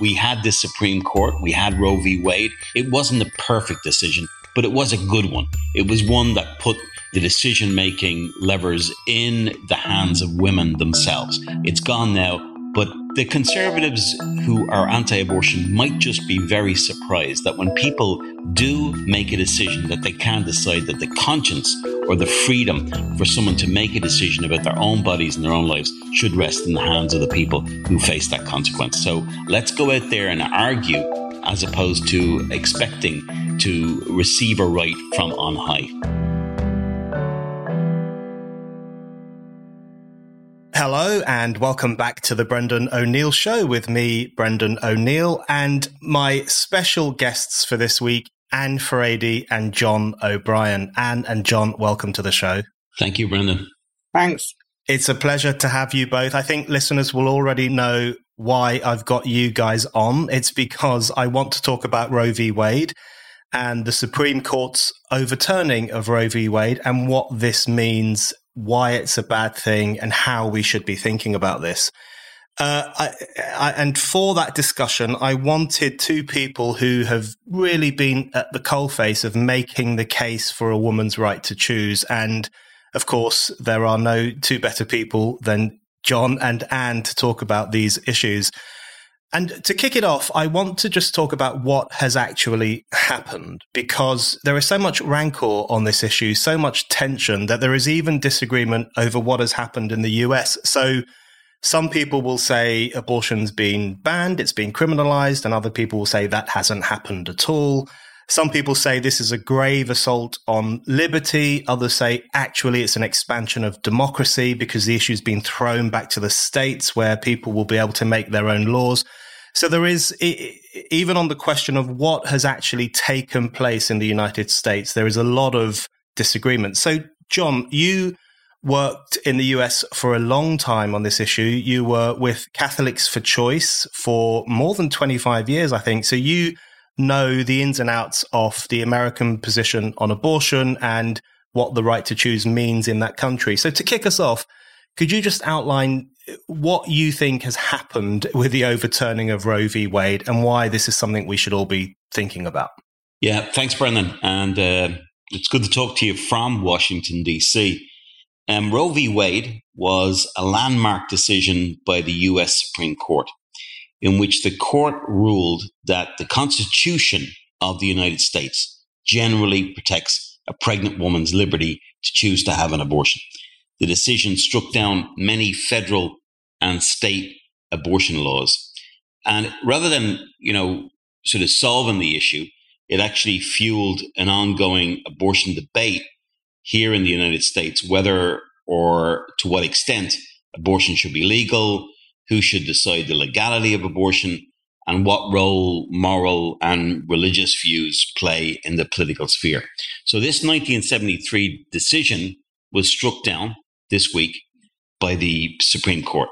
We had the Supreme Court, we had Roe v. Wade. It wasn't a perfect decision, but it was a good one. It was one that put the decision making levers in the hands of women themselves. It's gone now, but the conservatives who are anti abortion might just be very surprised that when people do make a decision that they can decide that the conscience or the freedom for someone to make a decision about their own bodies and their own lives should rest in the hands of the people who face that consequence. So let's go out there and argue as opposed to expecting to receive a right from on high. Hello and welcome back to the Brendan O'Neill Show with me, Brendan O'Neill, and my special guests for this week, Ann Furedi and Jon O'Brien. Ann and Jon, welcome to the show. Thank you, Brendan. Thanks. It's a pleasure to have you both. I think listeners will already know why I've got you guys on. It's because I want to talk about Roe v. Wade and the Supreme Court's overturning of Roe v. Wade and what this means why it's a bad thing and how we should be thinking about this. Uh, I, I, and for that discussion, I wanted two people who have really been at the coalface of making the case for a woman's right to choose. And of course, there are no two better people than Jon and Ann to talk about these issues. And to kick it off, I want to just talk about what has actually happened because there is so much rancor on this issue, so much tension that there is even disagreement over what has happened in the US. So some people will say abortion's been banned, it's been criminalized, and other people will say that hasn't happened at all. Some people say this is a grave assault on liberty. Others say actually it's an expansion of democracy because the issue's been thrown back to the states where people will be able to make their own laws. So there is, even on the question of what has actually taken place in the United States, there is a lot of disagreement. So, Jon, you worked in the US for a long time on this issue. You were with Catholics for Choice for more than 25 years, I think. So you know the ins and outs of the American position on abortion and what the right to choose means in that country. So to kick us off, could you just outline what you think has happened with the overturning of Roe v. Wade and why this is something we should all be thinking about? Yeah, thanks, Brendan. And uh, it's good to talk to you from Washington, D.C. Um, Roe v. Wade was a landmark decision by the U.S. Supreme Court in which the court ruled that the Constitution of the United States generally protects a pregnant woman's liberty to choose to have an abortion. The decision struck down many federal and state abortion laws. And rather than, you know, sort of solving the issue, it actually fueled an ongoing abortion debate here in the United States, whether or to what extent abortion should be legal, who should decide the legality of abortion, and what role moral and religious views play in the political sphere. So, this 1973 decision was struck down this week by the Supreme Court.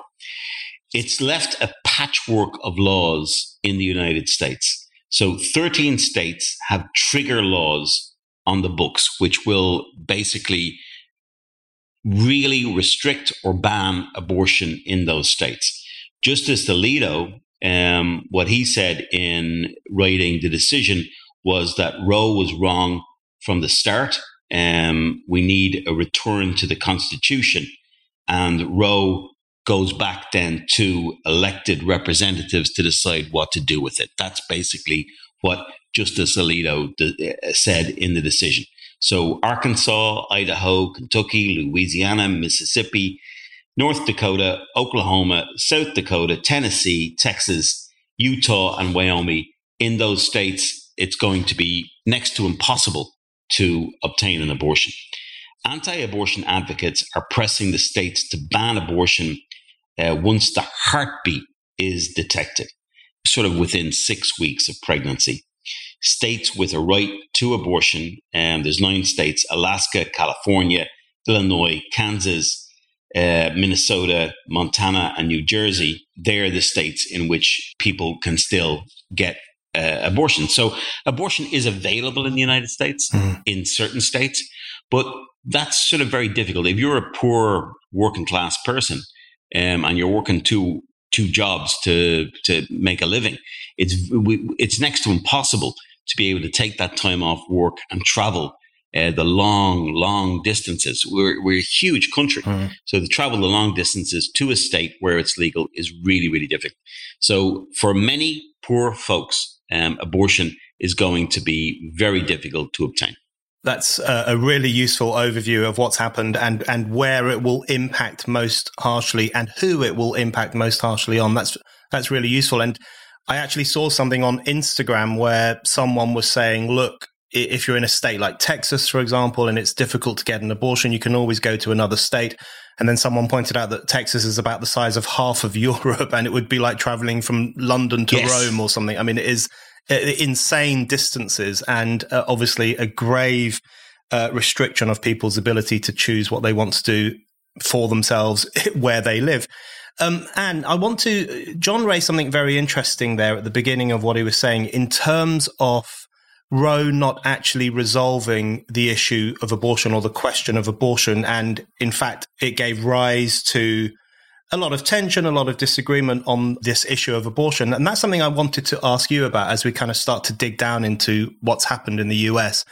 It's left a patchwork of laws in the United States. So 13 states have trigger laws on the books, which will basically really restrict or ban abortion in those states. Justice Alito, um, what he said in writing the decision was that Roe was wrong from the start. Um, we need a return to the Constitution. And Roe goes back then to elected representatives to decide what to do with it. That's basically what Justice Alito de- uh, said in the decision. So Arkansas, Idaho, Kentucky, Louisiana, Mississippi, North Dakota, Oklahoma, South Dakota, Tennessee, Texas, Utah, and Wyoming. In those states, it's going to be next to impossible to obtain an abortion. Anti abortion advocates are pressing the states to ban abortion uh, once the heartbeat is detected, sort of within six weeks of pregnancy. States with a right to abortion, and there's nine states Alaska, California, Illinois, Kansas, uh, Minnesota, Montana, and New Jersey. They're the states in which people can still get uh, abortion. So abortion is available in the United States mm. in certain states, but that's sort of very difficult. If you're a poor working class person um, and you're working two two jobs to to make a living, it's we, it's next to impossible to be able to take that time off work and travel uh, the long, long distances. We're, we're a huge country. Mm. So to travel the long distances to a state where it's legal is really, really difficult. So for many poor folks, um, abortion is going to be very difficult to obtain. That's a, a, really useful overview of what's happened and, and where it will impact most harshly and who it will impact most harshly on. That's that's really useful. And I actually saw something on Instagram where someone was saying, "Look, if you're in a state like Texas, for example, and it's difficult to get an abortion, you can always go to another state." And then someone pointed out that Texas is about the size of half of Europe, and it would be like traveling from London to yes. Rome or something. I mean, it is uh, insane distances and uh, obviously a grave uh, restriction of people's ability to choose what they want to do for themselves where they live. Um, and I want to, Jon raised something very interesting there at the beginning of what he was saying in terms of Roe not actually resolving the issue of abortion or the question of abortion. And in fact, it gave rise to a lot of tension, a lot of disagreement on this issue of abortion. And that's something I wanted to ask you about as we kind of start to dig down into what's happened in the US.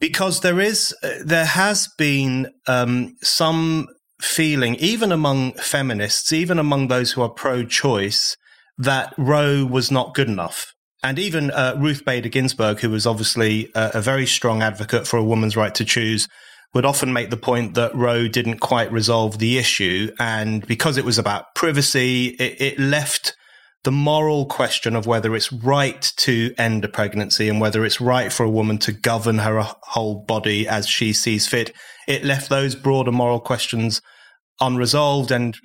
Because there is, there has been um, some feeling, even among feminists, even among those who are pro choice, that Roe was not good enough. And even uh, Ruth Bader Ginsburg, who was obviously a, a very strong advocate for a woman's right to choose, would often make the point that Roe didn't quite resolve the issue. And because it was about privacy, it, it left the moral question of whether it's right to end a pregnancy and whether it's right for a woman to govern her whole body as she sees fit. It left those broader moral questions unresolved and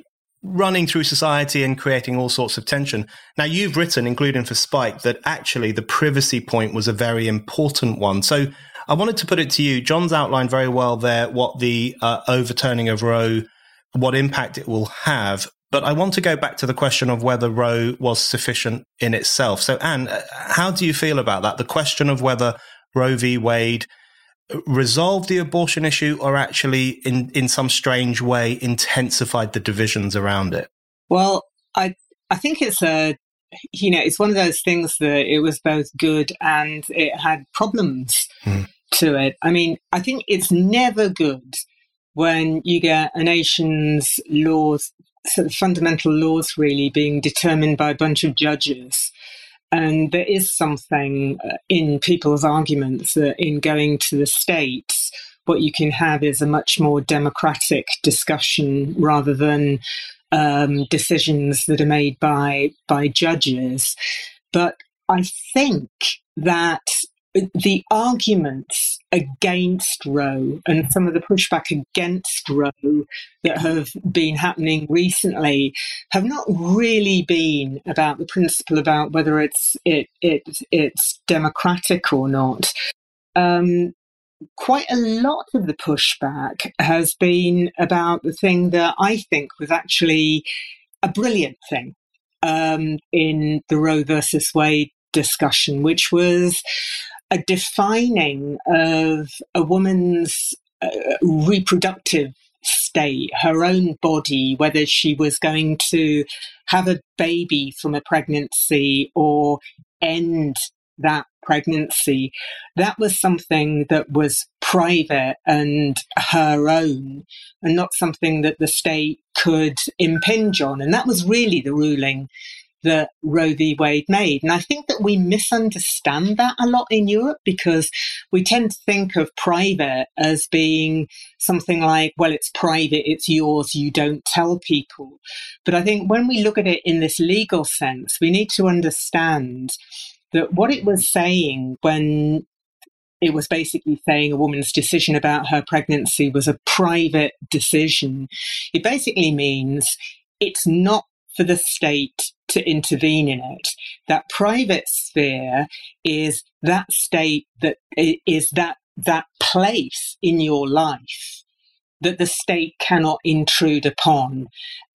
running through society and creating all sorts of tension. Now, you've written, including for Spike, that actually the privacy point was a very important one. So I wanted to put it to you. Jon's outlined very well there what the uh, overturning of Roe, what impact it will have. But I want to go back to the question of whether Roe was sufficient in itself. So, Ann, uh, how do you feel about that? The question of whether Roe v. Wade resolved the abortion issue or actually, in, in some strange way, intensified the divisions around it? Well, I, I think it's a you know, it's one of those things that it was both good and it had problems mm. to it. I mean, I think it's never good when you get a nation's laws, sort of fundamental laws, really being determined by a bunch of judges. And there is something uh, in people's arguments that in going to the states, what you can have is a much more democratic discussion rather than um, decisions that are made by by judges. But I think that the arguments against Roe and some of the pushback against Roe that have been happening recently have not really been about the principle about whether it's it, it it's democratic or not. Um, quite a lot of the pushback has been about the thing that I think was actually a brilliant thing um, in the Roe versus Wade discussion, which was a defining of a woman's uh, reproductive state, her own body, whether she was going to have a baby from a pregnancy or end that pregnancy, that was something that was private and her own, and not something that the state could impinge on. And that was really the ruling that Roe v. Wade made. And I think that we misunderstand that a lot in Europe because we tend to think of private as being something like, well, it's private, it's yours, you don't tell people. But I think when we look at it in this legal sense, we need to understand that what it was saying when it was basically saying a woman's decision about her pregnancy was a private decision. It basically means it's not for the state to intervene in it. That private sphere is that state that is that that place in your life that the state cannot intrude upon.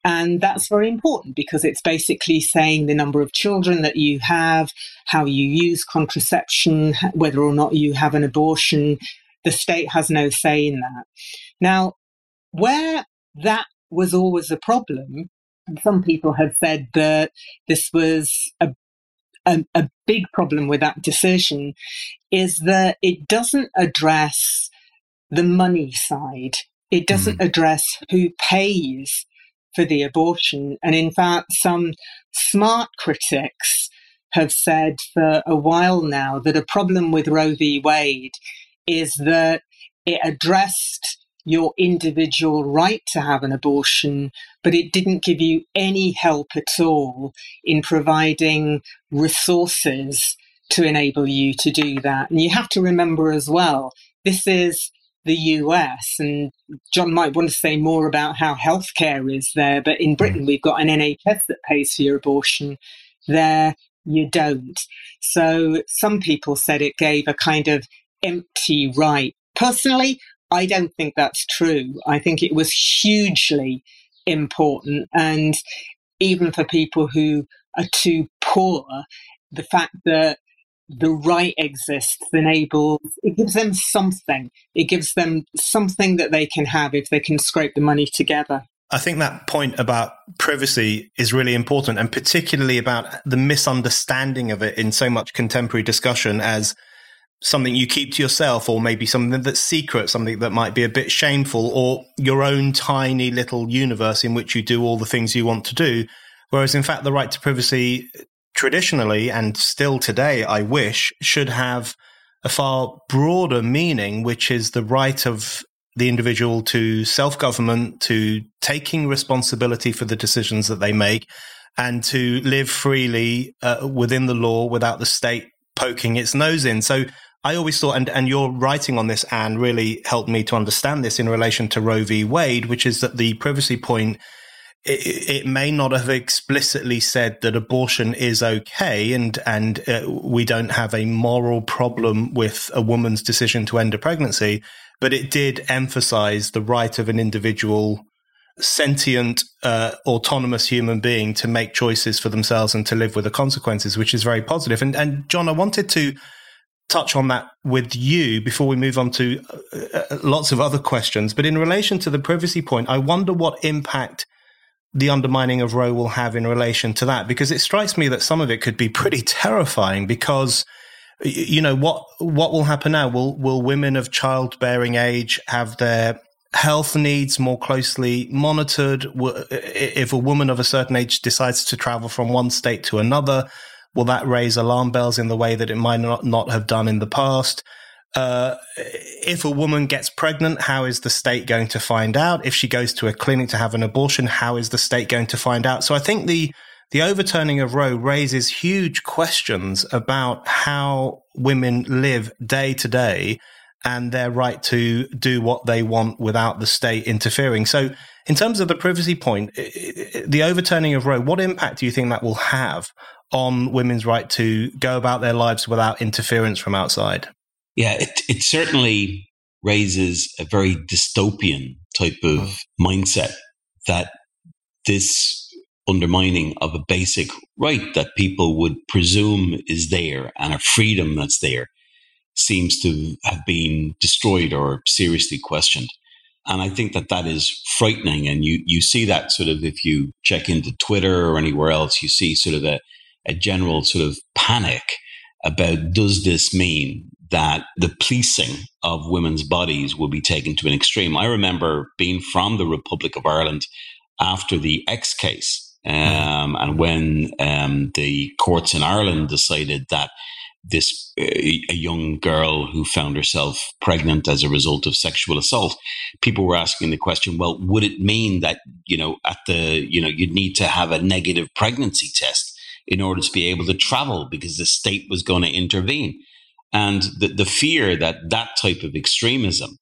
And that's very important because it's basically saying the number of children that you have, how you use contraception, whether or not you have an abortion. The state has no say in that. Now, where that was always a problem, some people have said that this was a a, a, big problem with that decision is that it doesn't address the money side. It doesn't mm. address who pays for the abortion. And in fact, some smart critics have said for a while now that a problem with Roe v. Wade is that it addressed your individual right to have an abortion, but it didn't give you any help at all in providing resources to enable you to do that. And you have to remember as well, this is the US, and Jon might want to say more about how healthcare is there, but in Britain, mm. we've got an NHS that pays for your abortion. There, you don't. So some people said it gave a kind of empty right. Personally, I don't think that's true. I think it was hugely important. And even for people who are too poor, the fact that the right exists enables it gives them something it gives them something that they can have if they can scrape the money together I think that point about privacy is really important and particularly about the misunderstanding of it in so much contemporary discussion as something you keep to yourself or maybe something that's secret, something that might be a bit shameful or your own tiny little universe in which you do all the things you want to do. Whereas in fact, the right to privacy traditionally and still today, I wish should have a far broader meaning, which is the right of the individual to self government, to taking responsibility for the decisions that they make, and to live freely uh, within the law without the state poking its nose in. So I always thought, and, and your writing on this, Ann, really helped me to understand this in relation to Roe v. Wade, which is that the privacy point, it, it may not have explicitly said that abortion is okay and, and uh, we don't have a moral problem with a woman's decision to end a pregnancy, but it did emphasize the right of an individual sentient, uh, autonomous human being to make choices for themselves and to live with the consequences, which is very positive. And, and Jon, I wanted to touch on that with you before we move on to uh, uh, lots of other questions. But in relation to the privacy point, I wonder what impact the undermining of Roe will have in relation to that, because it strikes me that some of it could be pretty terrifying because you know what what will happen now will will women of childbearing age have their health needs more closely monitored if a woman of a certain age decides to travel from one state to another Will that raise alarm bells in the way that it might not, not have done in the past? Uh, if a woman gets pregnant, how is the state going to find out? If she goes to a clinic to have an abortion, how is the state going to find out? So I think the the overturning of Roe raises huge questions about how women live day to day and their right to do what they want without the state interfering. So, in terms of the privacy point, the overturning of Roe, what impact do you think that will have on women's right to go about their lives without interference from outside? Yeah, it, it certainly raises a very dystopian type of mm. mindset that this undermining of a basic right that people would presume is there and a freedom that's there seems to have been destroyed or seriously questioned. And I think that that is frightening. And you, you see that sort of if you check into Twitter or anywhere else, you see sort of a, a general sort of panic about does this mean that the policing of women's bodies will be taken to an extreme. I remember being from the Republic of Ireland after the X case. Um, and when um, the courts in Ireland decided that this uh, a young girl who found herself pregnant as a result of sexual assault people were asking the question well would it mean that you know at the you know you'd need to have a negative pregnancy test in order to be able to travel because the state was going to intervene. And the, the fear that that type of extremism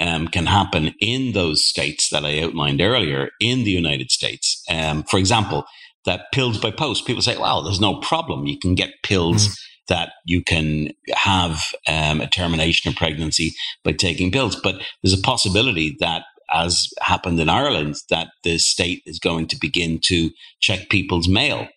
um, can happen in those states that I outlined earlier in the United States. Um, for example, that pills by post, people say, "Wow, there's no problem. You can get pills." Mm. That you can have um, a termination of pregnancy by taking pills, but there's a possibility that as happened in Ireland, that the state is going to begin to check people's mail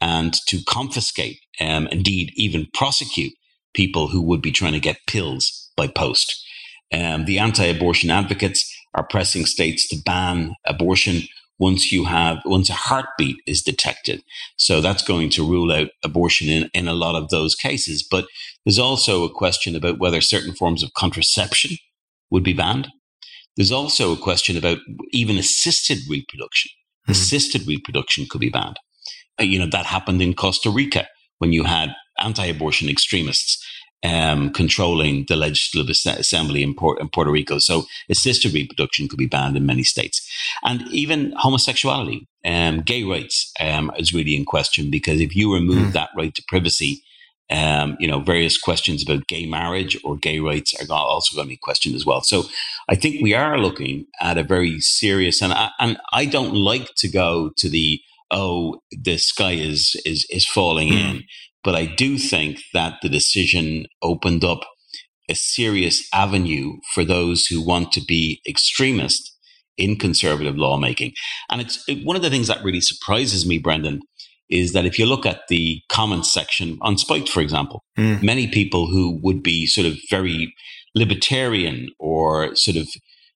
and to confiscate, um, indeed, even prosecute people who would be trying to get pills by post. Um, the anti abortion advocates are pressing states to ban abortion once you have once a heartbeat is detected. So that's going to rule out abortion in, in a lot of those cases. But there's also a question about whether certain forms of contraception would be banned. There's also a question about even assisted reproduction. Mm-hmm. assisted reproduction could be banned you know that happened in costa rica when you had anti-abortion extremists um, controlling the legislative assembly in, Port- in, Puerto Rico. So assisted reproduction could be banned in many states. And even homosexuality, um, gay rights um, is really in question because if you remove mm. that right to privacy, um, you know, various questions about gay marriage or gay rights are also going to be questioned as well. So I think we are looking at a very serious, and I, and I don't like to go to the, oh, the sky is, is, is falling mm. in but I do think that the decision opened up a serious avenue for those who want to be extremist in conservative lawmaking. And it's it, one of the things that really surprises me, Brendan, is that if you look at the comments section on Spiked, for example, mm. many people who would be sort of very libertarian or sort of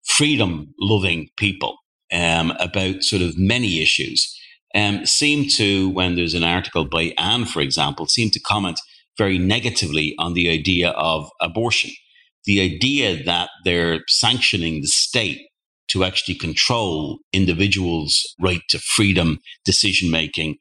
freedom loving people um, about sort of many issues um, seem to, when there's an article by Ann, for example, seem to comment very negatively on the idea of abortion. The idea that they're sanctioning the state to actually control individuals' right to freedom, decision making,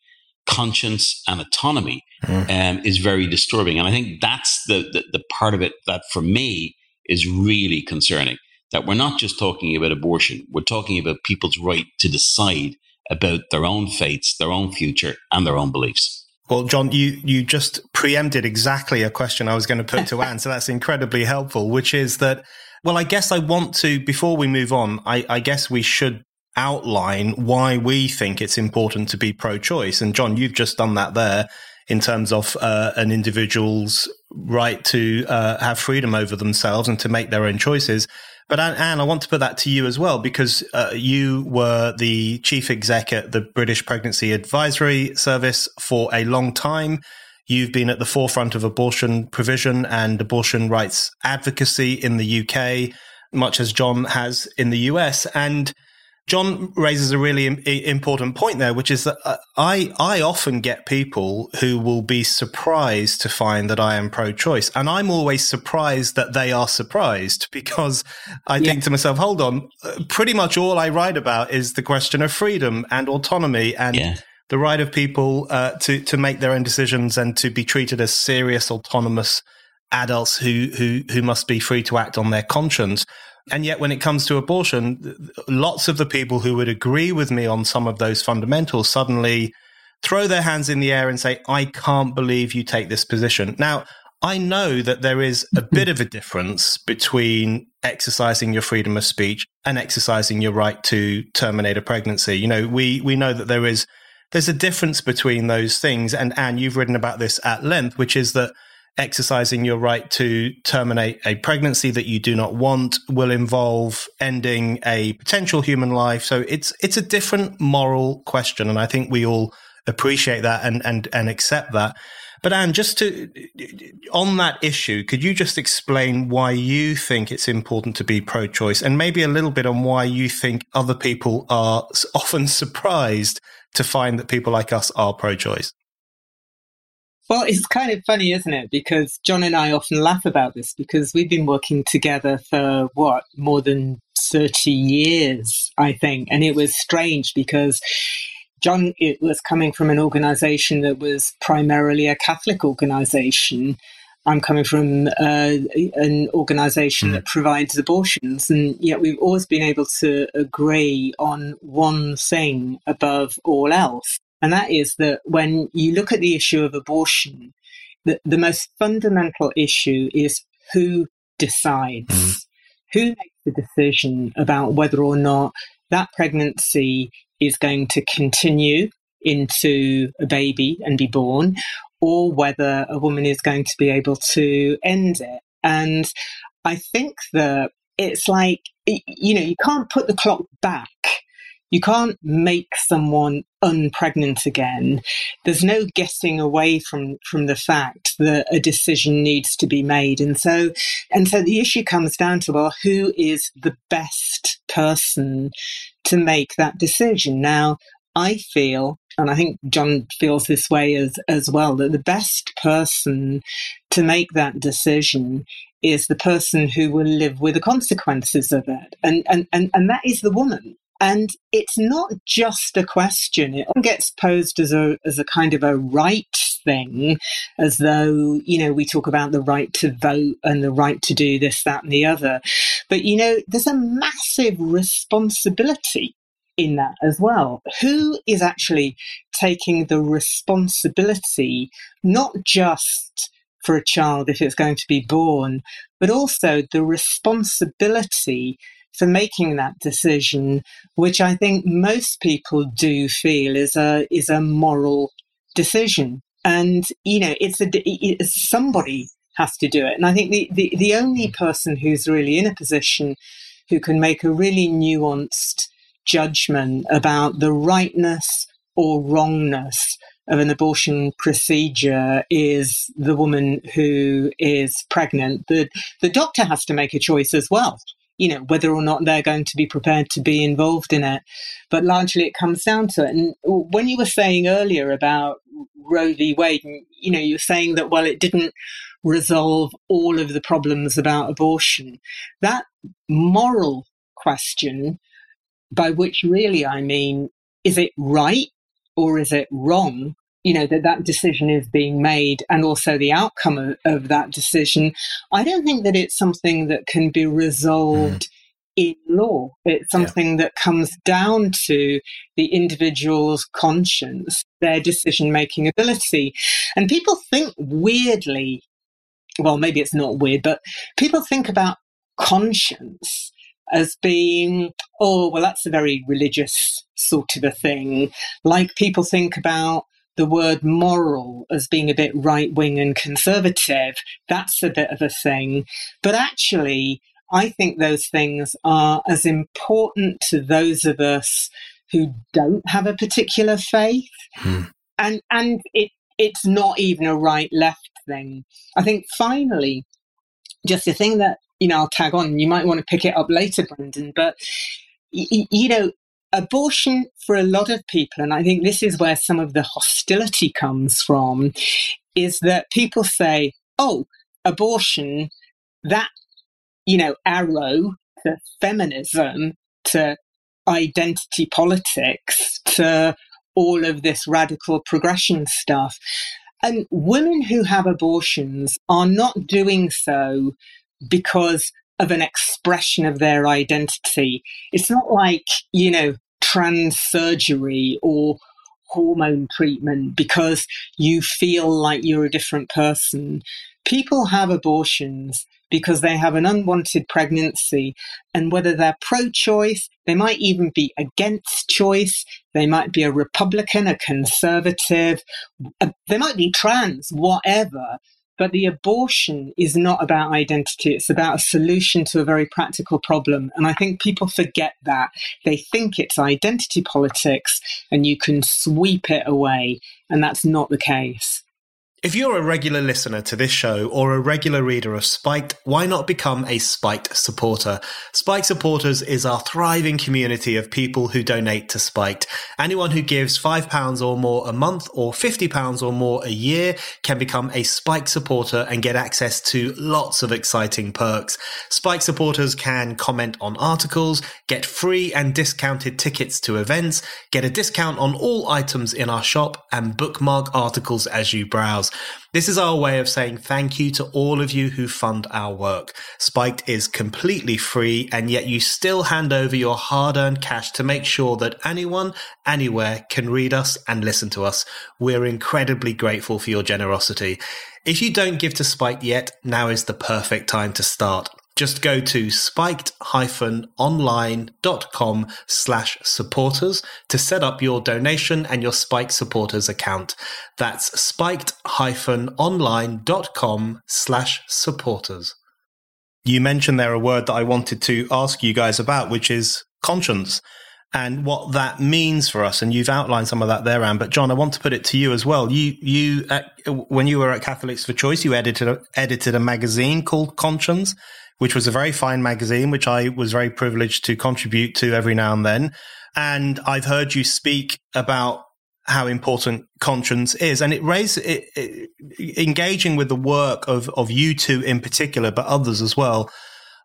conscience, and autonomy mm. um, is very disturbing. And I think that's the, the, the part of it that, for me, is really concerning. That we're not just talking about abortion, we're talking about people's right to decide about their own fates, their own future, and their own beliefs. Well, Jon, you, you just preempted exactly a question I was going to put to Ann. so that's incredibly helpful, which is that, well, I guess I want to, before we move on, I, I guess we should outline why we think it's important to be pro choice. And Jon, you've just done that there in terms of uh, an individual's right to uh, have freedom over themselves and to make their own choices. But Ann, I want to put that to you as well because uh, you were the chief exec at the British Pregnancy Advisory Service for a long time. You've been at the forefront of abortion provision and abortion rights advocacy in the UK, much as Jon has in the US. And Jon raises a really important point there, which is that uh, I I often get people who will be surprised to find that I am pro-choice, and I'm always surprised that they are surprised because I yeah. think to myself, hold on, uh, pretty much all I write about is the question of freedom and autonomy and. Yeah. The right of people uh, to to make their own decisions and to be treated as serious, autonomous adults who who who must be free to act on their conscience. And yet, when it comes to abortion, lots of the people who would agree with me on some of those fundamentals suddenly throw their hands in the air and say, I can't believe you take this position. Now, I know that there is a mm-hmm. bit of a difference between exercising your freedom of speech and exercising your right to terminate a pregnancy. You know, we, we know that there is, there's a difference between those things. And Ann, you've written about this at length, which is that exercising your right to terminate a pregnancy that you do not want will involve ending a potential human life. So it's it's a different moral question, and I think we all appreciate that and and and accept that. But Ann, just to on that issue, could you just explain why you think it's important to be pro-choice, and maybe a little bit on why you think other people are often surprised to find that people like us are pro-choice? Well, it's kind of funny, isn't it? Because Jon and I often laugh about this because we've been working together for what, more than 30 years, I think. And it was strange because Jon it was coming from an organization that was primarily a Catholic organization. I'm coming from uh, an organization mm. that provides abortions, and yet we've always been able to agree on one thing above all else. And that is that when you look at the issue of abortion, the, the most fundamental issue is who decides, mm. who makes the decision about whether or not that pregnancy is going to continue into a baby and be born, or whether a woman is going to be able to end it. And I think that it's like, you know, you can't put the clock back. You can't make someone unpregnant again. There's no getting away from, from the fact that a decision needs to be made. And so, and so the issue comes down to, well, who is the best person to make that decision? Now, I feel, and I think Jon feels this way as, as well, that the best person to make that decision is the person who will live with the consequences of it. And, and, and, and that is the woman. And it's not just a question. It gets posed as a, as a kind of a right thing, as though, you know, we talk about the right to vote and the right to do this, that, and the other. But, you know, there's a massive responsibility in that as well. Who is actually taking the responsibility, not just for a child if it's going to be born, but also the responsibility for making that decision, which I think most people do feel is a is a moral decision. And you know, it's a somebody has to do it. And I think the, the, the only person who's really in a position who can make a really nuanced judgment about the rightness or wrongness of an abortion procedure is the woman who is pregnant. The, the doctor has to make a choice as well, you know, whether or not they're going to be prepared to be involved in it. But largely it comes down to it. And when you were saying earlier about Roe v. Wade, you know, you're saying that, well, it didn't resolve all of the problems about abortion. That moral question by which really I mean, is it right or is it wrong? You know, that that decision is being made and also the outcome of, of that decision. I don't think that it's something that can be resolved. Mm. In law, it's something yeah. that comes down to the individual's conscience, their decision making ability. And people think weirdly, well, maybe it's not weird, but people think about conscience as being, oh, well, that's a very religious sort of a thing. Like people think about the word moral as being a bit right wing and conservative. That's a bit of a thing. But actually, I think those things are as important to those of us who don't have a particular faith. Hmm. And, and it, it's not even a right left thing. I think finally, just the thing that you know, I'll tag on. You might want to pick it up later, Brendan. But, y- you know, abortion for a lot of people, and I think this is where some of the hostility comes from, is that people say, oh, abortion, that, you know, arrow to feminism, to identity politics, to all of this radical progression stuff. And women who have abortions are not doing so because of an expression of their identity. It's not like, you know, trans surgery or hormone treatment because you feel like you're a different person. People have abortions because they have an unwanted pregnancy, and whether they're pro choice, they might even be against choice, they might be a Republican, a conservative, uh, they might be trans, whatever. But the abortion is not about identity. It's about a solution to a very practical problem. And I think people forget that. They think it's identity politics and you can sweep it away. And that's not the case. If you're a regular listener to this show or a regular reader of Spiked, why not become a Spiked supporter? Spiked supporters is our thriving community of people who donate to Spiked. Anyone who gives £5 or more a month or £50 or more a year can become a Spiked supporter and get access to lots of exciting perks. Spiked supporters can comment on articles, get free and discounted tickets to events, get a discount on all items in our shop, and bookmark articles as you browse. This is our way of saying thank you to all of you who fund our work. Spiked is completely free, and yet you still hand over your hard earned cash to make sure that anyone, anywhere can read us and listen to us. We're incredibly grateful for your generosity. If you don't give to Spiked yet, now is the perfect time to start. Just go to spiked-online.com slash supporters to set up your donation and your Spiked supporters account. That's spiked-online.com slash supporters. You mentioned there a word that I wanted to ask you guys about, which is conscience and what that means for us. And you've outlined some of that there, Ann. But Jon, I want to put it to you as well. You, you, uh, when you were at Catholics for Choice, you edited a, edited a magazine called Conscience, which was a very fine magazine, which I was very privileged to contribute to every now and then. And I've heard you speak about how important conscience is, and it raises engaging with the work of of you two in particular, but others as well.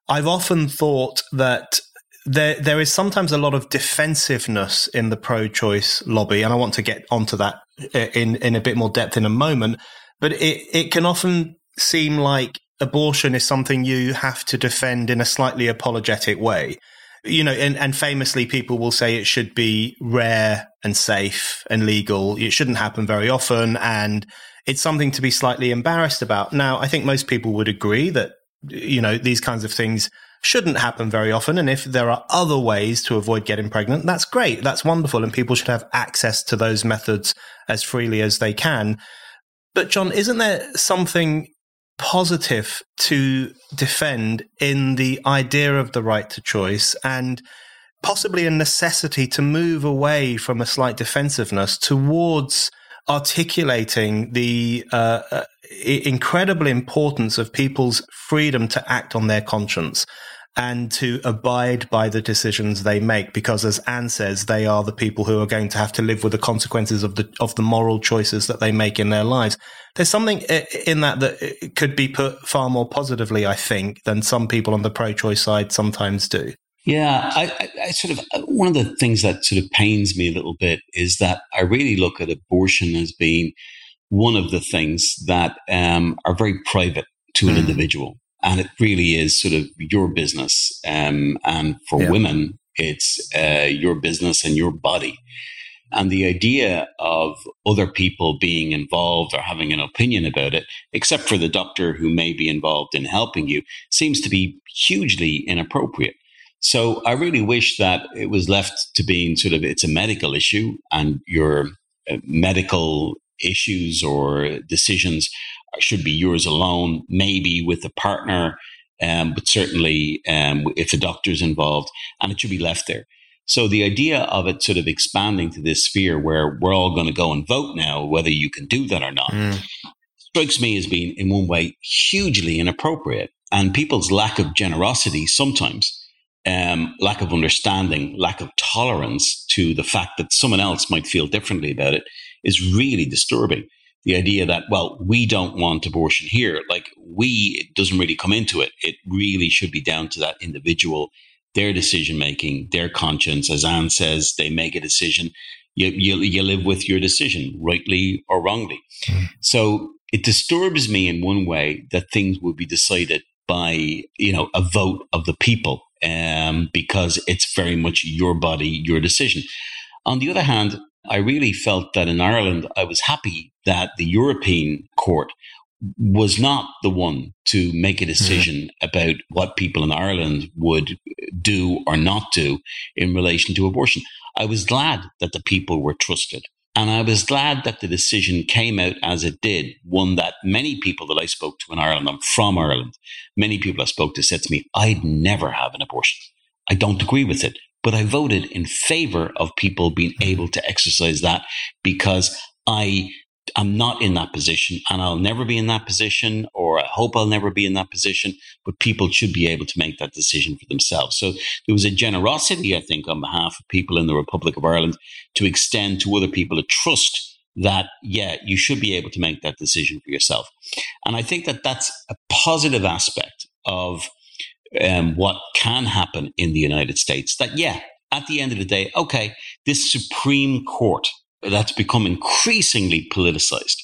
I've often thought that there there is sometimes a lot of defensiveness in the pro-choice lobby, and I want to get onto that eh, in in a bit more depth in a moment. But it it can often seem like abortion is something you have to defend in a slightly apologetic way. You know, and, and famously, people will say it should be rare and safe and legal. It shouldn't happen very often, and it's something to be slightly embarrassed about. Now, I think most people would agree that you know these kinds of things shouldn't happen very often. And if there are other ways to avoid getting pregnant, that's great. That's wonderful. And people should have access to those methods as freely as they can. But, Jon, isn't there something positive to defend in the idea of the right to choice and possibly a necessity to move away from a slight defensiveness towards articulating the uh, uh, incredible importance of people's freedom to act on their conscience and to abide by the decisions they make because as Ann says they are the people who are going to have to live with the consequences of the of the moral choices that they make in their lives. There's something in that that could be put far more positively I think than some people on the pro choice side sometimes do. Yeah, I, I, sort of one of the things that sort of pains me a little bit is that I really look at abortion as being one of the things that um, are very private to an mm. individual, and it really is sort of your business. Um, and for yeah. women, it's uh, your business and your body. And the idea of other people being involved or having an opinion about it, except for the doctor who may be involved in helping you, seems to be hugely inappropriate. So I really wish that it was left to being sort of it's a medical issue and your uh, medical issues or decisions should be yours alone, maybe with a partner, um, but certainly um, if a doctor's involved, and it should be left there. So the idea of it sort of expanding to this sphere where we're all going to go and vote now, whether you can do that or not, mm. strikes me as being, in one way, hugely inappropriate. And people's lack of generosity sometimes um, lack of understanding, lack of tolerance to the fact that someone else might feel differently about it is really disturbing. The idea that, well, we don't want abortion here, like we, it doesn't really come into it. It really should be down to that individual, their decision making, their conscience. As Ann says, they make a decision. You, you, you live with your decision, rightly or wrongly. Mm. So it disturbs me in one way that things will be decided by, you know, a vote of the people um, because it's very much your body, your decision. On the other hand, I really felt that in Ireland, I was happy that the European court was not the one to make a decision mm-hmm. about what people in Ireland would do or not do in relation to abortion. I was glad that the people were trusted. And I was glad that the decision came out as it did, one that many people that I spoke to in Ireland, I'm from Ireland, many people I spoke to said to me, I'd never have an abortion. I don't agree with it, but I voted in favor of people being mm-hmm. able to exercise that because I I'm not in that position and I'll never be in that position, or I hope I'll never be in that position, but people should be able to make that decision for themselves. So there was a generosity, I think, on behalf of people in the Republic of Ireland to extend to other people a trust that, yeah, you should be able to make that decision for yourself. And I think that that's a positive aspect of um, what can happen in the United States. That, yeah, at the end of the day, okay, this Supreme Court that's become increasingly politicized,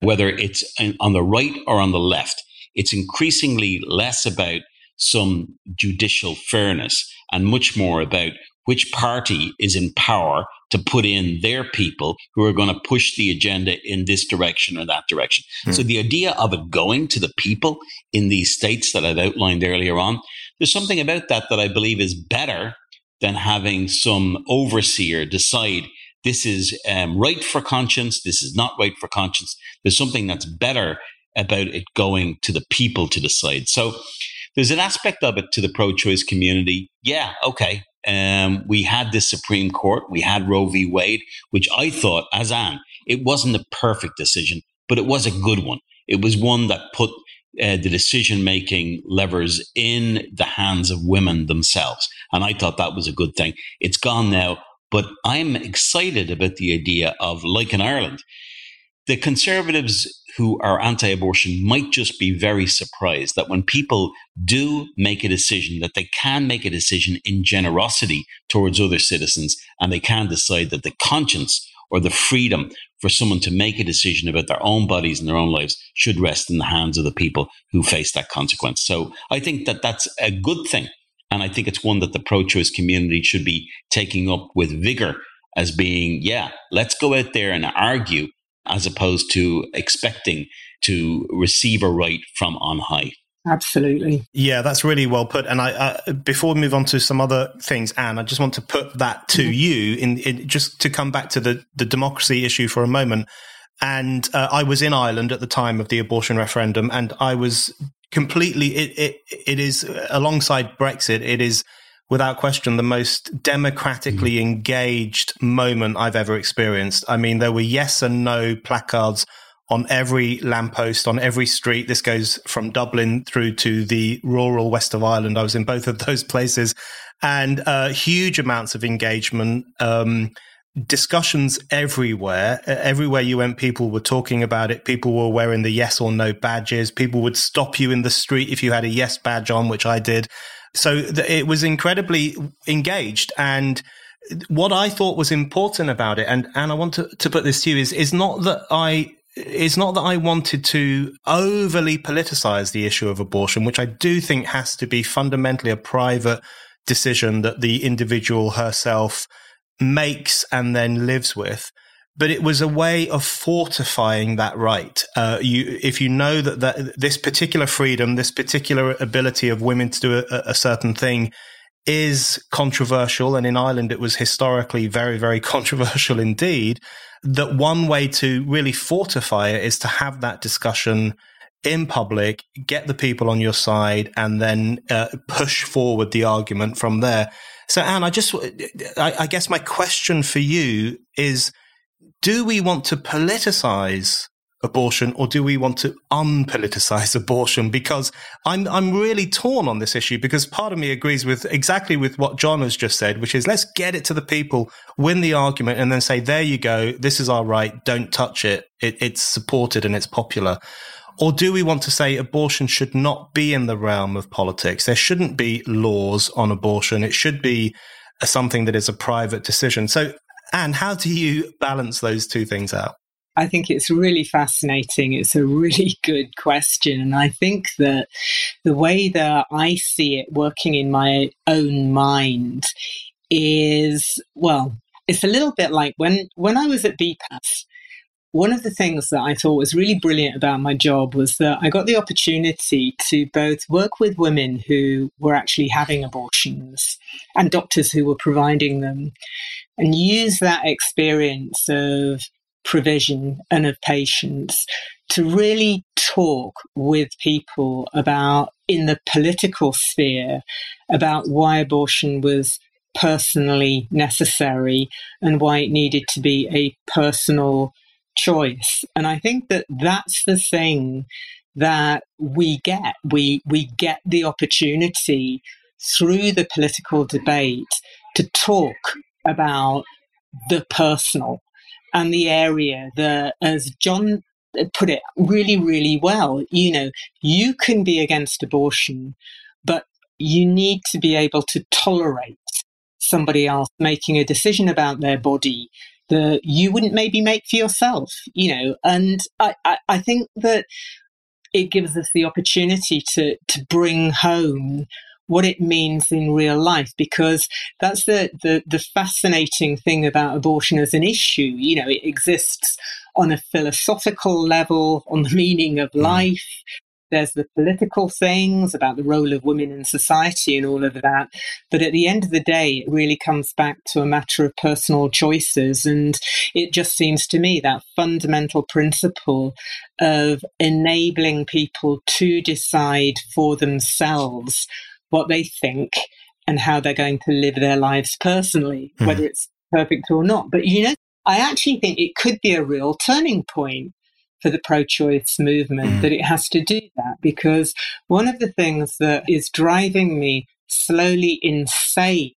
whether it's on the right or on the left. It's increasingly less about some judicial fairness and much more about which party is in power to put in their people who are going to push the agenda in this direction or that direction. Hmm. So the idea of it going to the people in these states that I've outlined earlier on, there's something about that that I believe is better than having some overseer decide this is um, right for conscience, this is not right for conscience. There's something that's better about it going to the people to decide. So there's an aspect of it to the pro choice community. Yeah, okay. Um, we had the Supreme Court, we had Roe v. Wade, which I thought, as Ann, it wasn't a perfect decision, but it was a good one. It was one that put uh, the decision making levers in the hands of women themselves. And I thought that was a good thing. It's gone now, but I'm excited about the idea of, like in Ireland, the conservatives who are anti abortion might just be very surprised that when people do make a decision, that they can make a decision in generosity towards other citizens and they can decide that the conscience or the freedom for someone to make a decision about their own bodies and their own lives should rest in the hands of the people who face that consequence. So I think that that's a good thing. And I think it's one that the pro choice community should be taking up with vigor as being, yeah, let's go out there and argue as opposed to expecting to receive a right from on high. Absolutely. Yeah, that's really well put. And I, uh, before we move on to some other things, Ann, I just want to put that to mm-hmm. you in, in, just to come back to the, the democracy issue for a moment. And uh, I was in Ireland at the time of the abortion referendum, and I was completely. It, it it is alongside Brexit. It is without question the most democratically mm-hmm. engaged moment I've ever experienced. I mean, there were yes and no placards on every lamppost, on every street. This goes from Dublin through to the rural west of Ireland. I was in both of those places and uh, huge amounts of engagement. Um, discussions everywhere. Everywhere you went, people were talking about it. People were wearing the yes or no badges. People would stop you in the street if you had a yes badge on, which I did. So it was incredibly engaged. And what I thought was important about it, and, and I want to, to put this to you, is, is not that I it's not that I wanted to overly politicize the issue of abortion, which I do think has to be fundamentally a private decision that the individual herself makes and then lives with. But it was a way of fortifying that right. Uh, you, if you know that, that this particular freedom, this particular ability of women to do a, a certain thing is controversial, and in Ireland it was historically very, very controversial indeed that one way to really fortify it is to have that discussion in public, get the people on your side, and then uh, push forward the argument from there. So, Ann, I just, I, I guess my question for you is do we want to politicize abortion or do we want to unpoliticize abortion? Because I'm I'm really torn on this issue because part of me agrees with exactly with what Jon has just said which is let's get it to the people win the argument and then say there you go. This is our right. Don't touch it, it it's supported and it's popular. Or do we want to say abortion should not be in the realm of politics? There shouldn't be laws on abortion. It should be something that is a private decision. So Ann, how do you balance those two things out I think it's really fascinating. It's a really good question. And I think that the way that I see it working in my own mind is, well, it's a little bit like when, when I was at BPAS, one of the things that I thought was really brilliant about my job was that I got the opportunity to both work with women who were actually having abortions and doctors who were providing them and use that experience of provision and of patients to really talk with people about in the political sphere about why abortion was personally necessary and why it needed to be a personal choice. And i think that that's the thing that we get. We we get the opportunity through the political debate to talk about the personal and the area that, as Jon put it really, really well, you know, you can be against abortion, but you need to be able to tolerate somebody else making a decision about their body that you wouldn't maybe make for yourself, you know. And I, I, I think that it gives us the opportunity to, to bring home what it means in real life because that's the, the, the fascinating thing about abortion as an issue. You know, it exists on a philosophical level, on the meaning of mm. life. There's the political things about the role of women in society and all of that. But at the end of the day, it really comes back to a matter of personal choices. And it just seems to me that fundamental principle of enabling people to decide for themselves what they think and how they're going to live their lives personally, mm. whether it's perfect or not. But you know, I actually think it could be a real turning point for the pro choice movement mm. that it has to do that because one of the things that is driving me slowly insane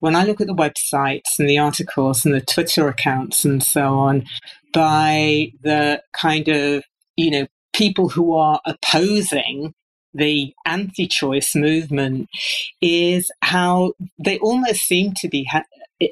when I look at the websites and the articles and the Twitter accounts and so on by the kind of, you know, people who are opposing the anti choice movement is how they almost seem to be ha-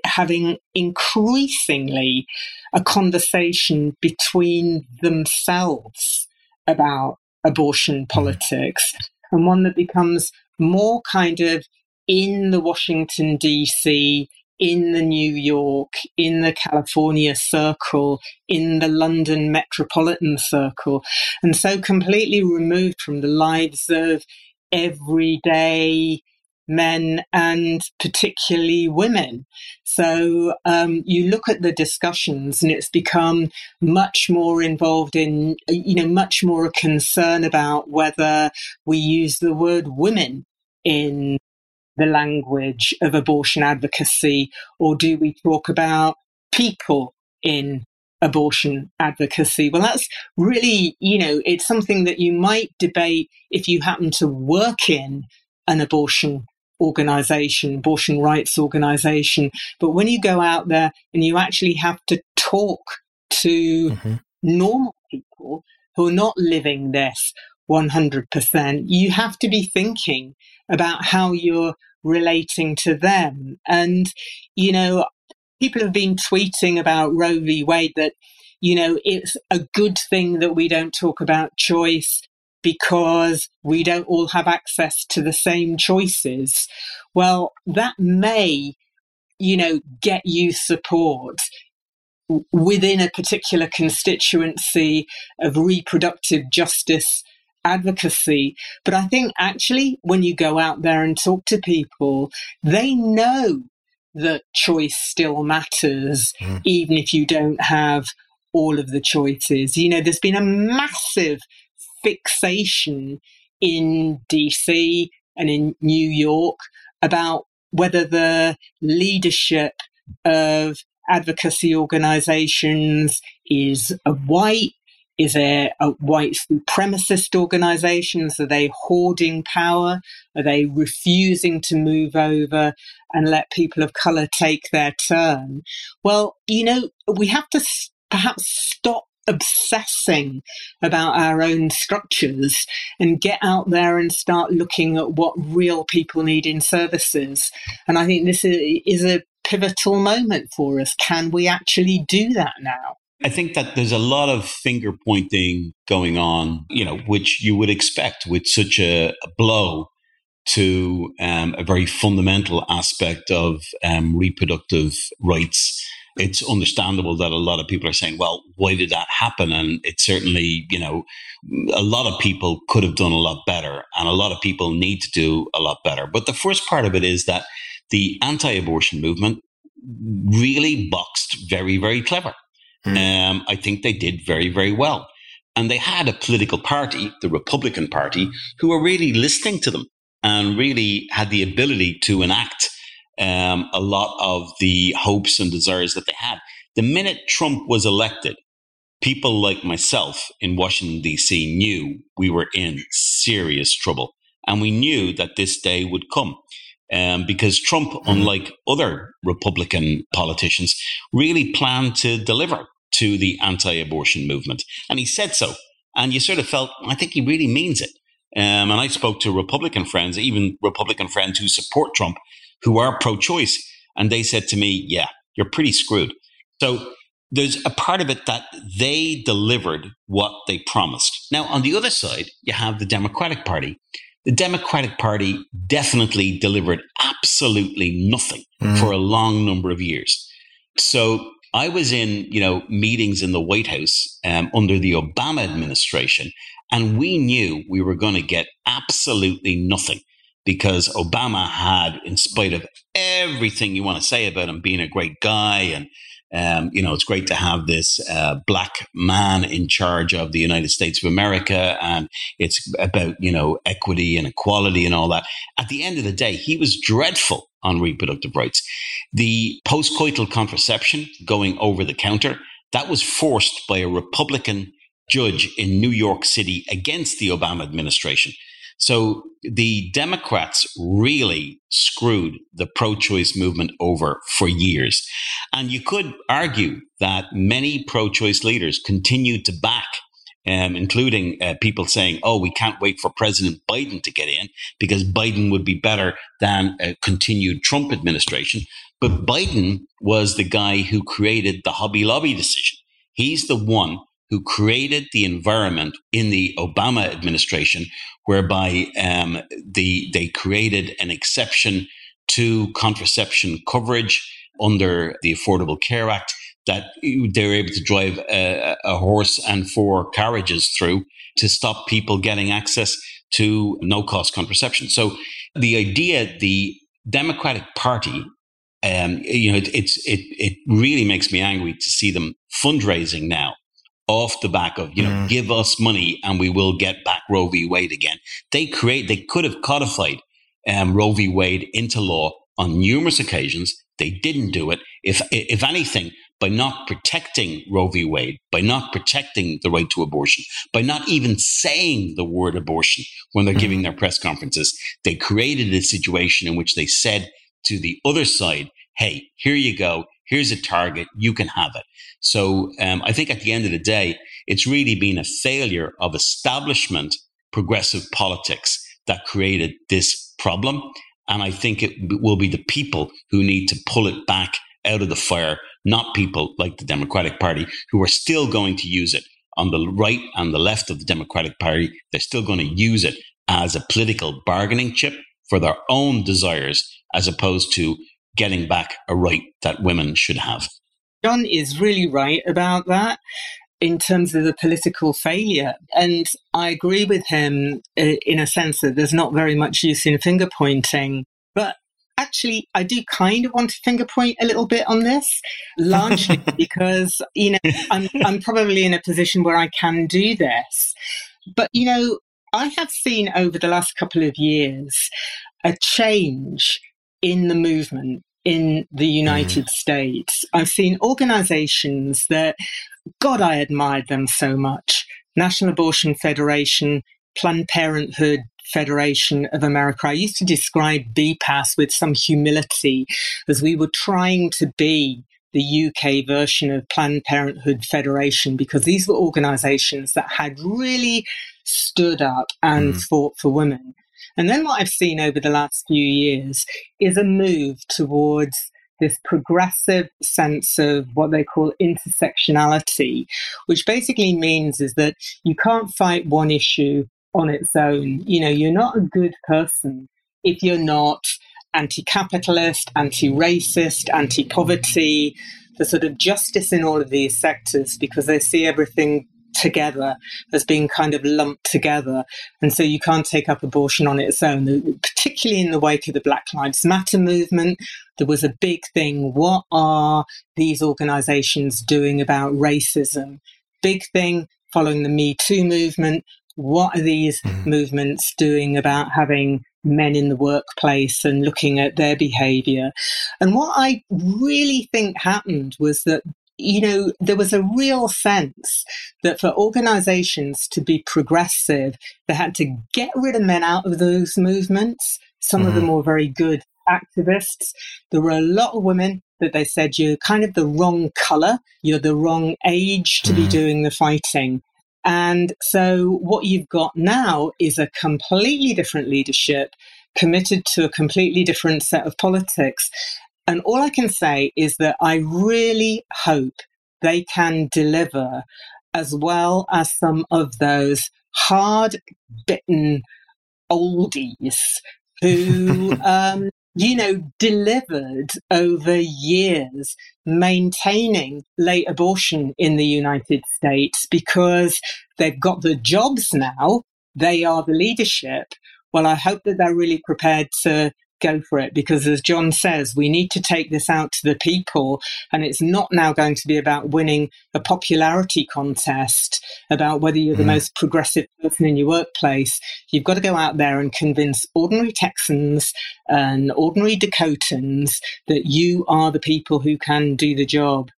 having increasingly a conversation between themselves about abortion mm. politics and one that becomes more kind of in the Washington, D.C., in the New York, in the California circle, in the London metropolitan circle, and so completely removed from the lives of everyday men and particularly women. So um, you look at the discussions, and it's become much more involved in, you know, much more a concern about whether we use the word women in the language of abortion advocacy, or do we talk about people in abortion advocacy? Well, that's really, you know, it's something that you might debate if you happen to work in an abortion organization, abortion rights organization. But when you go out there and you actually have to talk to mm-hmm. normal people who are not living this 100%, you have to be thinking about how you're relating to them. And, you know, people have been tweeting about Roe v. Wade that, you know, it's a good thing that we don't talk about choice because we don't all have access to the same choices. Well, that may, you know, get you support within a particular constituency of reproductive justice advocacy. But I think actually, when you go out there and talk to people, they know that choice still matters, mm. even if you don't have all of the choices. You know, there's been a massive fixation in DC and in New York about whether the leadership of advocacy organizations is a white is there a white supremacist organizations? Are they hoarding power? Are they refusing to move over and let people of color take their turn? Well, you know, we have to perhaps stop obsessing about our own structures and get out there and start looking at what real people need in services. And I think this is a pivotal moment for us. Can we actually do that now? I think that there's a lot of finger pointing going on, you know, which you would expect with such a, a blow to um, a very fundamental aspect of um, reproductive rights. It's understandable that a lot of people are saying, well, why did that happen? And it certainly, you know, a lot of people could have done a lot better, and a lot of people need to do a lot better. But the first part of it is that the anti abortion movement really boxed very, very clever. Mm. Um, I think they did very, very well. And they had a political party, the Republican Party, who were really listening to them and really had the ability to enact um, a lot of the hopes and desires that they had. The minute Trump was elected, people like myself in Washington, D.C. knew we were in serious trouble. And we knew that this day would come. Um, because Trump, mm. unlike other Republican politicians, really planned to deliver to the anti abortion movement. And he said so. And you sort of felt, I think he really means it. Um, and I spoke to Republican friends, even Republican friends who support Trump, who are pro choice. And they said to me, yeah, you're pretty screwed. So there's a part of it that they delivered what they promised. Now, on the other side, you have the Democratic Party, the Democratic Party definitely delivered absolutely nothing mm. for a long number of years. So I was in, you know, meetings in the White House um, under the Obama administration, and we knew we were going to get absolutely nothing because Obama had, in spite of everything you want to say about him being a great guy and um, you know, it's great to have this uh, black man in charge of the United States of America, and it's about you know equity and equality and all that. At the end of the day, he was dreadful on reproductive rights. The postcoital contraception going over the counter that was forced by a Republican judge in New York City against the Obama administration. So the Democrats really screwed the pro choice movement over for years. And you could argue that many pro choice leaders continued to back um, including uh, people saying, oh, we can't wait for President Biden to get in because Biden would be better than a continued Trump administration. But Biden was the guy who created the Hobby Lobby decision. He's the one who created the environment in the Obama administration whereby um, the, they created an exception to contraception coverage under the Affordable Care Act that they were able to drive a, a horse and four carriages through to stop people getting access to no cost contraception. So the idea, the Democratic Party, um, you know, it, it's it it really makes me angry to see them fundraising now off the back of, you know, mm. give us money and we will get back Roe v. Wade again. They create, they could have codified um, Roe v. Wade into law on numerous occasions. They didn't do it. If, if anything, by not protecting Roe v. Wade, by not protecting the right to abortion, by not even saying the word abortion when they're mm. giving their press conferences, they created a situation in which they said to the other side, hey, here you go here's a target, you can have it. So um, I think at the end of the day, it's really been a failure of establishment progressive politics that created this problem. And I think it will be the people who need to pull it back out of the fire, not people like the Democratic Party who are still going to use it on the right and the left of the Democratic Party. They're still going to use it as a political bargaining chip for their own desires, as opposed to getting back a right that women should have. Jon is really right about that in terms of the political failure. And I agree with him uh, in a sense that there's not very much use in finger pointing. But actually, I do kind of want to finger point a little bit on this, largely because, you know, I'm, I'm probably in a position where I can do this. But, you know, I have seen over the last couple of years a change in the movement in the United mm. States. I've seen organizations that, God, I admired them so much. National Abortion Federation, Planned Parenthood Federation of America. I used to describe BPAS with some humility as we were trying to be the UK version of Planned Parenthood Federation because these were organizations that had really stood up and mm. fought for women. And then what I've seen over the last few years is a move towards this progressive sense of what they call intersectionality, which basically means is that you can't fight one issue on its own. You know, you're not a good person if you're not anti-capitalist, anti-racist, anti-poverty, the sort of justice in all of these sectors because they see everything together as being kind of lumped together. And so you can't take up abortion on its own, particularly in the wake of the Black Lives Matter movement. There was a big thing. What are these organizations doing about racism? Big thing following the Me Too movement. What are these mm. movements doing about having men in the workplace and looking at their behavior? And what I really think happened was that you know, there was a real sense that for organizations to be progressive, they had to get rid of men out of those movements. Some mm-hmm. of them mm-hmm. were very good activists. There were a lot of women that they said you're kind of the wrong color, you're the wrong age to mm-hmm. be doing the fighting. And so what you've got now is a completely different leadership committed to a completely different set of politics. And all I can say is that I really hope they can deliver as well as some of those hard bitten oldies who, um, you know, delivered over years maintaining late abortion in the United States because they've got the jobs now. They are the leadership. Well, I hope that they're really prepared to go for it because as Jon says, we need to take this out to the people. And it's not now going to be about winning a popularity contest about whether you're the mm. most progressive person in your workplace. You've got to go out there and convince ordinary Texans and ordinary Dakotans that you are the people who can do the job.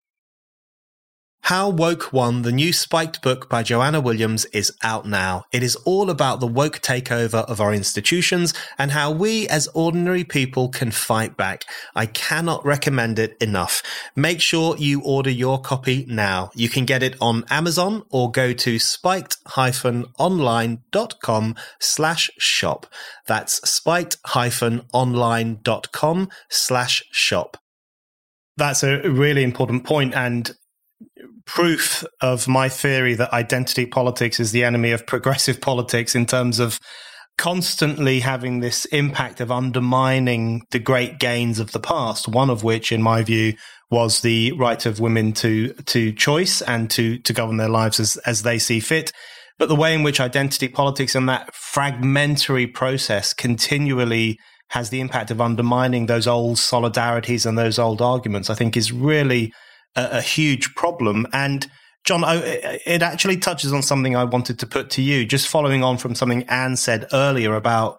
How Woke Won, the new spiked book by Joanna Williams, is out now. It is all about the woke takeover of our institutions and how we as ordinary people can fight back. I cannot recommend it enough. Make sure you order your copy now. You can get it on Amazon or go to spiked-online.com slash shop. That's spiked-online.com slash shop. That's a really important point and proof of my theory that identity politics is the enemy of progressive politics in terms of constantly having this impact of undermining the great gains of the past, one of which, in my view, was the right of women to to choice and to to govern their lives as as they see fit. But the way in which identity politics and that fragmentary process continually has the impact of undermining those old solidarities and those old arguments, I think is really a, a huge problem. And Jon, it actually touches on something I wanted to put to you, just following on from something Ann said earlier about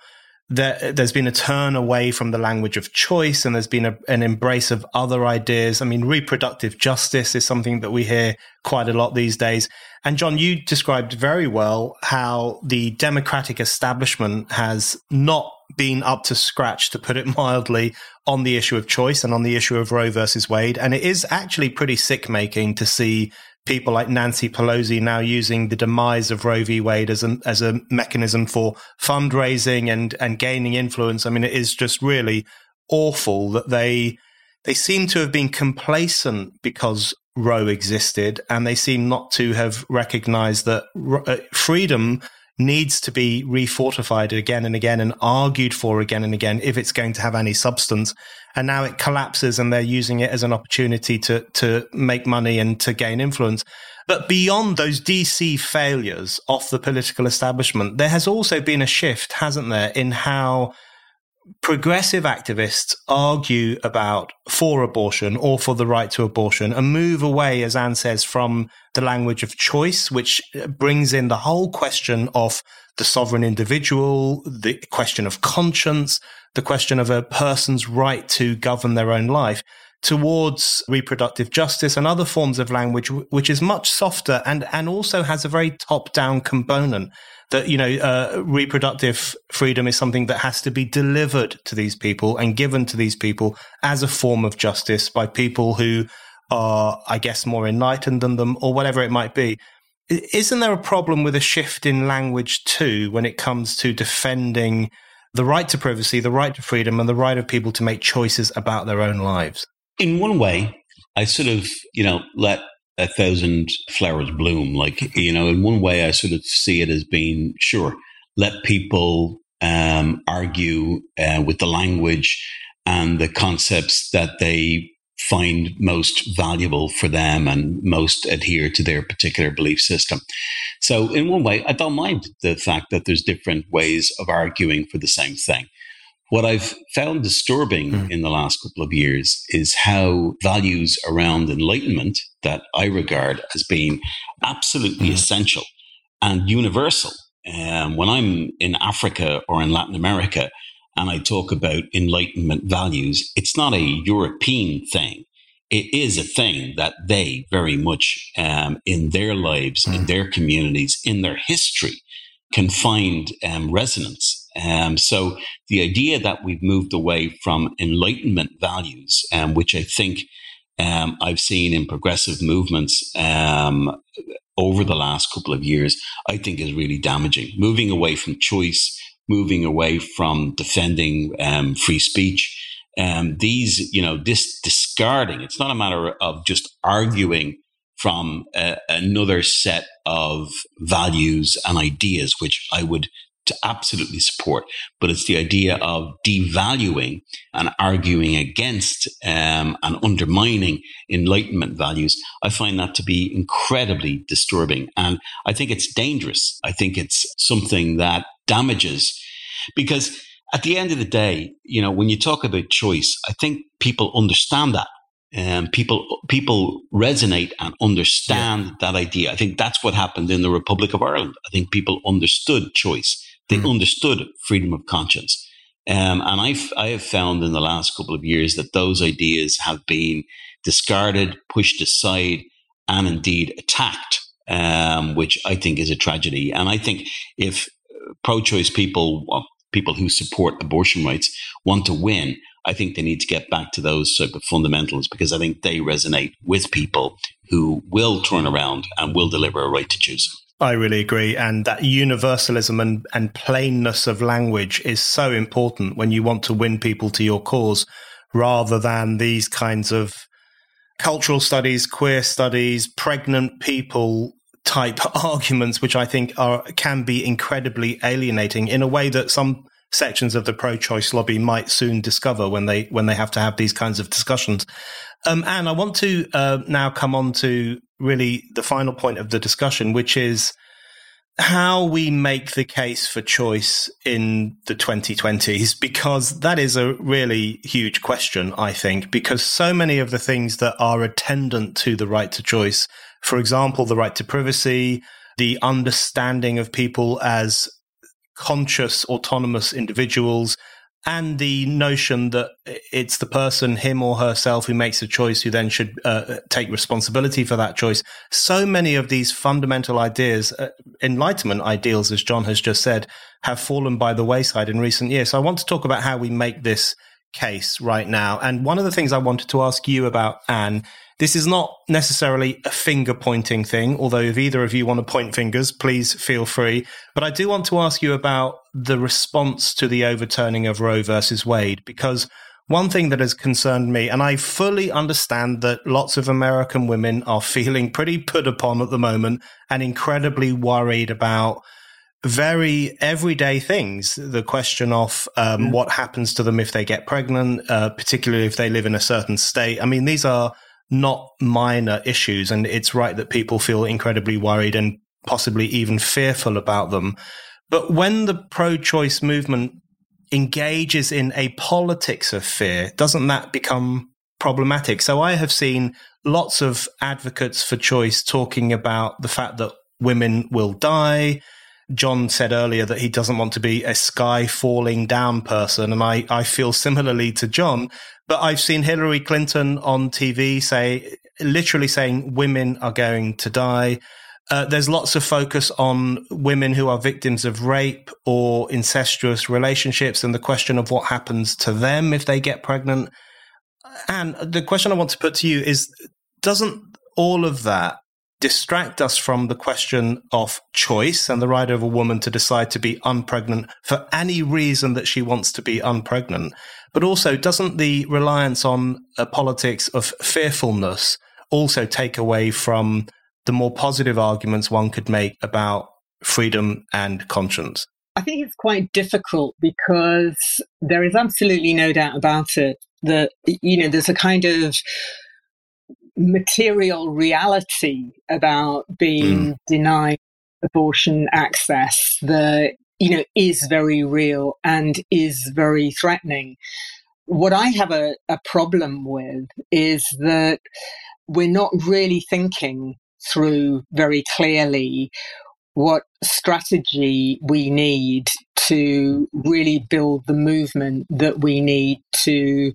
that there's been a turn away from the language of choice and there's been a, an embrace of other ideas. I mean, reproductive justice is something that we hear quite a lot these days. And Jon, you described very well how the democratic establishment has not been up to scratch, to put it mildly, on the issue of choice and on the issue of Roe versus Wade. And it is actually pretty sick making to see people like Nancy Pelosi now using the demise of Roe v. Wade as a, as a mechanism for fundraising and, and gaining influence. I mean, it is just really awful that they, they seem to have been complacent because Roe existed and they seem not to have recognized that uh, freedom needs to be refortified again and again and argued for again and again if it's going to have any substance. And now it collapses and they're using it as an opportunity to, to make money and to gain influence. But beyond those DC failures off the political establishment, there has also been a shift, hasn't there, in how progressive activists argue about for abortion or for the right to abortion and move away, as Ann says, from the language of choice, which brings in the whole question of the sovereign individual, the question of conscience, the question of a person's right to govern their own life towards reproductive justice and other forms of language, which is much softer and, and also has a very top down component that you know uh, reproductive freedom is something that has to be delivered to these people and given to these people as a form of justice by people who are i guess more enlightened than them or whatever it might be. Isn't there a problem with a shift in language too when it comes to defending the right to privacy the right to freedom and the right of people to make choices about their own lives? In one way i sort of you know let a thousand flowers bloom. Like, you know, in one way, I sort of see it as being sure, let people um, argue uh, with the language and the concepts that they find most valuable for them and most adhere to their particular belief system. So, in one way, I don't mind the fact that there's different ways of arguing for the same thing. What I've found disturbing mm. in the last couple of years is how values around enlightenment that I regard as being absolutely mm. essential and universal. Um, when I'm in Africa or in Latin America and I talk about enlightenment values, it's not a European thing. It is a thing that they very much um, in their lives, mm. in their communities, in their history, can find um, resonance um, so the idea that we've moved away from enlightenment values, um, which I think um, I've seen in progressive movements um, over the last couple of years, I think is really damaging. Moving away from choice, moving away from defending um, free speech. Um, these, you know, this discarding, it's not a matter of just arguing from a, another set of values and ideas, which I would to absolutely support, but it's the idea of devaluing and arguing against um, and undermining Enlightenment values. I find that to be incredibly disturbing. And I think it's dangerous. I think it's something that damages because at the end of the day, you know, when you talk about choice, I think people understand that. Um, people people resonate and understand yeah. that idea. I think that's what happened in the Republic of Ireland. I think people understood choice. They mm. understood freedom of conscience. Um, and I've, I have found in the last couple of years that those ideas have been discarded, pushed aside, and indeed attacked, um, which I think is a tragedy. And I think if pro choice people, people who support abortion rights, want to win, I think they need to get back to those sort of fundamentals because I think they resonate with people who will turn around and will deliver a right to choose. I really agree. And that universalism and, and plainness of language is so important when you want to win people to your cause rather than these kinds of cultural studies, queer studies, pregnant people type arguments, which I think are can be incredibly alienating in a way that some sections of the pro-choice lobby might soon discover when they when they have to have these kinds of discussions. Um, Ann, I want to uh, now come on to really the final point of the discussion, which is how we make the case for choice in the 2020s, because that is a really huge question, I think, because so many of the things that are attendant to the right to choice, for example, the right to privacy, the understanding of people as conscious, autonomous individuals, and the notion that it's the person, him or herself, who makes a choice, who then should uh, take responsibility for that choice. So many of these fundamental ideas, uh, enlightenment ideals, as Jon has just said, have fallen by the wayside in recent years. So I want to talk about how we make this case right now. And one of the things I wanted to ask you about, Ann, this is not necessarily a finger pointing thing, although if either of you want to point fingers, please feel free. But I do want to ask you about the response to the overturning of Roe versus Wade, because one thing that has concerned me, and I fully understand that lots of American women are feeling pretty put upon at the moment and incredibly worried about very everyday things. The question of um, mm. what happens to them if they get pregnant, uh, particularly if they live in a certain state. I mean, these are not minor issues. And it's right that people feel incredibly worried and possibly even fearful about them. But when the pro choice movement engages in a politics of fear, doesn't that become problematic? So I have seen lots of advocates for choice talking about the fact that women will die. Jon said earlier that he doesn't want to be a sky falling down person. And I, I feel similarly to Jon. But I've seen Hillary Clinton on TV say, literally saying women are going to die. Uh, there's lots of focus on women who are victims of rape or incestuous relationships and the question of what happens to them if they get pregnant. And the question I want to put to you is doesn't all of that distract us from the question of choice and the right of a woman to decide to be unpregnant for any reason that she wants to be unpregnant? But also, doesn't the reliance on a politics of fearfulness also take away from the more positive arguments one could make about freedom and conscience? I think it's quite difficult because there is absolutely no doubt about it that, you know, there's a kind of material reality about being mm. denied abortion access that you know, is very real and is very threatening. What I have a, a problem with is that we're not really thinking through very clearly what strategy we need to really build the movement that we need to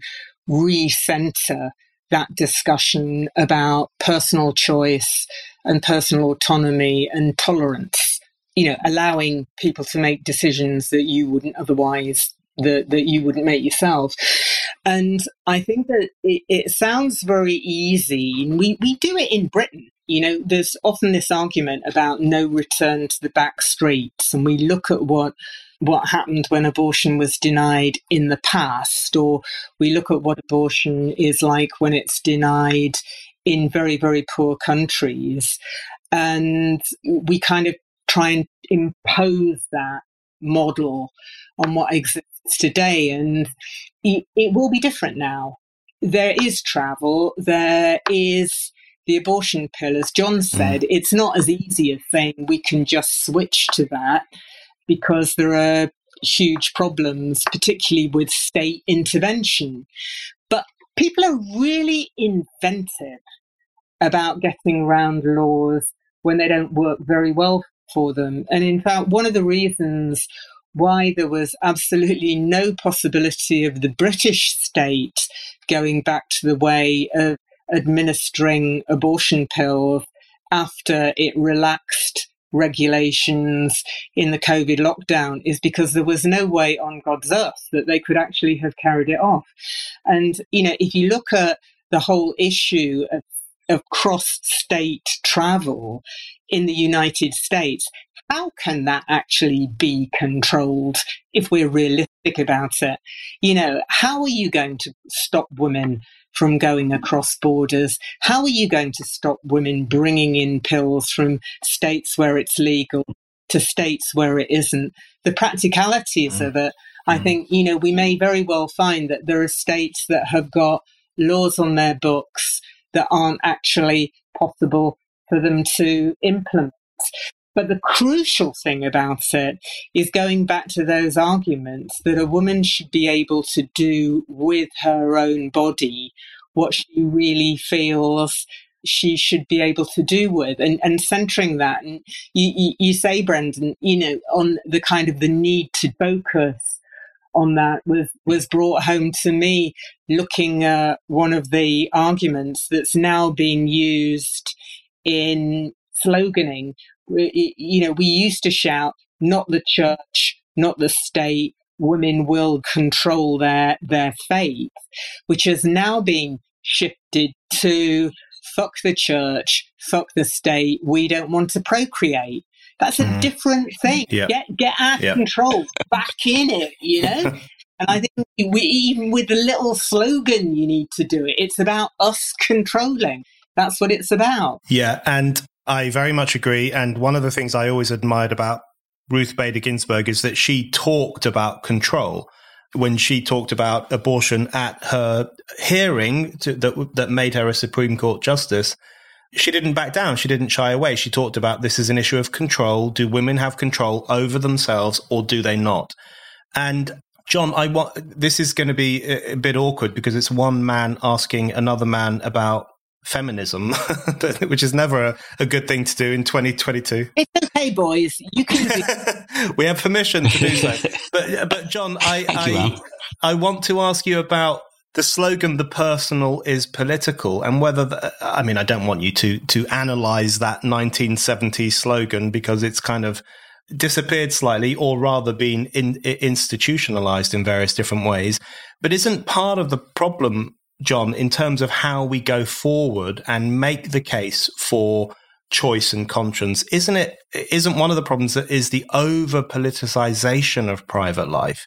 recenter that discussion about personal choice and personal autonomy and tolerance you know, allowing people to make decisions that you wouldn't otherwise that that you wouldn't make yourself. And I think that it, it, sounds very easy. We we do it in Britain. You know, there's often this argument about no return to the back streets, and we look at what what happened when abortion was denied in the past, or we look at what abortion is like when it's denied in very very poor countries, and we kind of try and impose that model on what exists today. And it, it will be different now. There is travel, there is the abortion pill, as Jon mm. said, mm. it's not as easy a thing. We can just switch to that because there are huge problems, particularly with state intervention. But people are really inventive about getting around laws when they don't work very well for them. And in fact, one of the reasons why there was absolutely no possibility of the British state going back to the way of administering abortion pills after it relaxed regulations in the COVID lockdown is because there was no way on God's earth that they could actually have carried it off. And, you know, if you look at the whole issue of, of cross state travel in the United States, how can that actually be controlled if we're realistic about it? You know, how are you going to stop women from going across borders? How are you going to stop women bringing in pills from states where it's legal to states where it isn't? The practicalities mm. of it, I mm. think, you know, we may very well find that there are states that have got laws on their books that aren't actually possible for them to implement. But the crucial thing about it is going back to those arguments that a woman should be able to do with her own body what she really feels she should be able to do with and, and centering that. And you, you, you say, Brendan, you know, on the kind of the need to focus on that was was brought home to me looking at one of the arguments that's now being used in sloganing you know, we used to shout, not the church, not the state, women will control their, their fate, which has now been shifted to fuck the church, fuck the state, we don't want to procreate. That's a mm. different thing. Yep. Get get our yep. control back in it, you know? and I think we even with the little slogan you need to do it. It's about us controlling. That's what it's about. Yeah, and I very much agree. And one of the things I always admired about Ruth Bader Ginsburg is that she talked about control when she talked about abortion at her hearing to, that that made her a Supreme Court justice. She didn't back down. She didn't shy away. She talked about this is an issue of control. Do women have control over themselves or do they not? And Jon, I want this is going to be a, a bit awkward because it's one man asking another man about feminism, which is never a, a, good thing to do in 2022. It's okay, boys. You can. we have permission to do so. But, but Jon, I, I, you, I want to ask you about the slogan "the personal is political" and whether the, I mean I don't want you to to analyze that 1970s slogan because it's kind of disappeared slightly or rather been in, institutionalized in various different ways but isn't part of the problem Jon, in terms of how we go forward and make the case for choice and conscience, isn't it? Isn't one of the problems that is the over politicization of private life?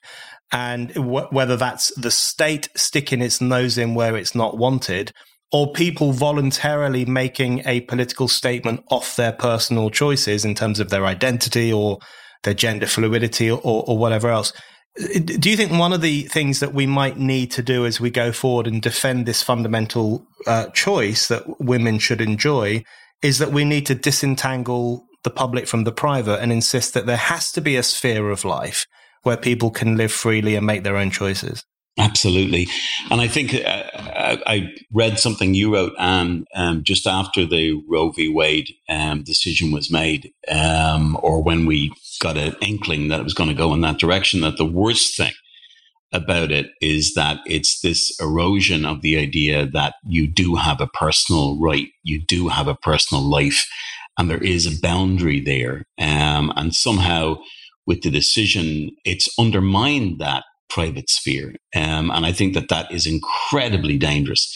And w- whether that's the state sticking its nose in where it's not wanted, or people voluntarily making a political statement off their personal choices in terms of their identity or their gender fluidity or, or whatever else. Do you think one of the things that we might need to do as we go forward and defend this fundamental uh, choice that women should enjoy is that we need to disentangle the public from the private and insist that there has to be a sphere of life where people can live freely and make their own choices? Absolutely. And I think uh, I read something you wrote, Ann, um, just after the Roe v. Wade um, decision was made, um, or when we got an inkling that it was going to go in that direction, that the worst thing about it is that it's this erosion of the idea that you do have a personal right, you do have a personal life, and there is a boundary there. Um, and somehow, with the decision, it's undermined that private sphere. Um, and I think that that is incredibly dangerous.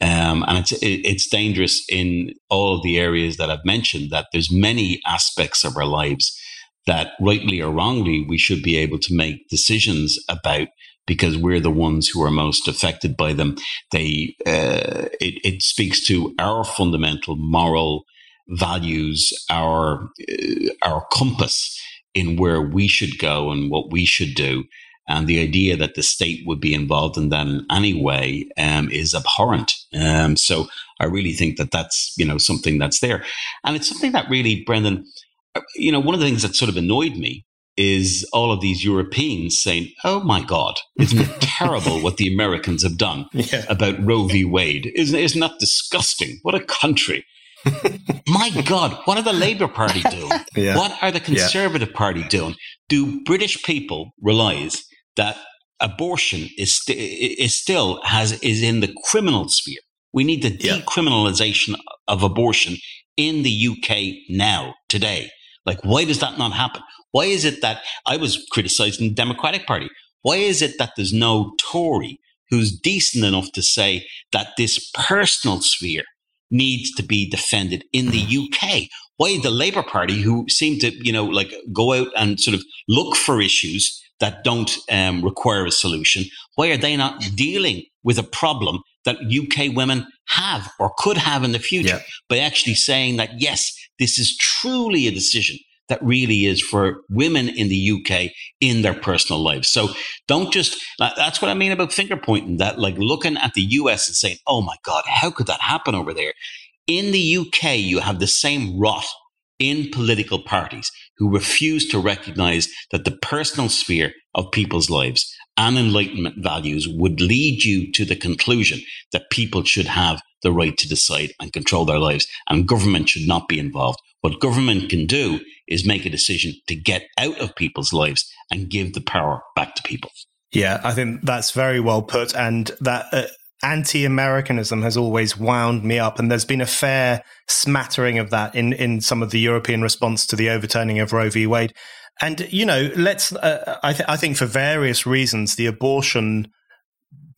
Um, and it's it's dangerous in all of the areas that I've mentioned. That there's many aspects of our lives that, rightly or wrongly, we should be able to make decisions about because we're the ones who are most affected by them. They uh, it, it, speaks to our fundamental moral values, our uh, our compass in where we should go and what we should do. And the idea that the state would be involved in that in any way um, is abhorrent. Um, so I really think that that's you know something that's there, and it's something that really, Brendan, uh, you know, one of the things that sort of annoyed me is all of these Europeans saying, "Oh my God, isn't it terrible what the Americans have done yeah. about Roe v. Wade? Isn't isn't that disgusting? What a country!" my God, what are the Labour Party doing? Yeah. What are the Conservative yeah. Party doing? Do British people realize that abortion is st- is still has is in the criminal sphere? We need the decriminalization of abortion in the UK now, today. Like, why does that not happen? Why is it that I was criticizing the Democratic Party? Why is it that there's no Tory who's decent enough to say that this personal sphere needs to be defended in the UK? Why the Labour Party, who seem to, you know, like go out and sort of look for issues that don't um, require a solution, why are they not dealing with a problem that UK women have or could have in the future yeah. by actually saying that, yes, this is truly a decision that really is for women in the UK in their personal lives. So don't just, that's what I mean about finger pointing, that like looking at the US and saying, oh my God, how could that happen over there? In the UK, you have the same rot in political parties who refuse to recognize that the personal sphere of people's lives and enlightenment values would lead you to the conclusion that people should have the right to decide and control their lives and government should not be involved. What government can do is make a decision to get out of people's lives and give the power back to people. Yeah, I think that's very well put. And that uh, anti Americanism has always wound me up. And there's been a fair smattering of that in, in some of the European response to the overturning of Roe v. Wade. And you know, let's. Uh, I, th- I think for various reasons, the abortion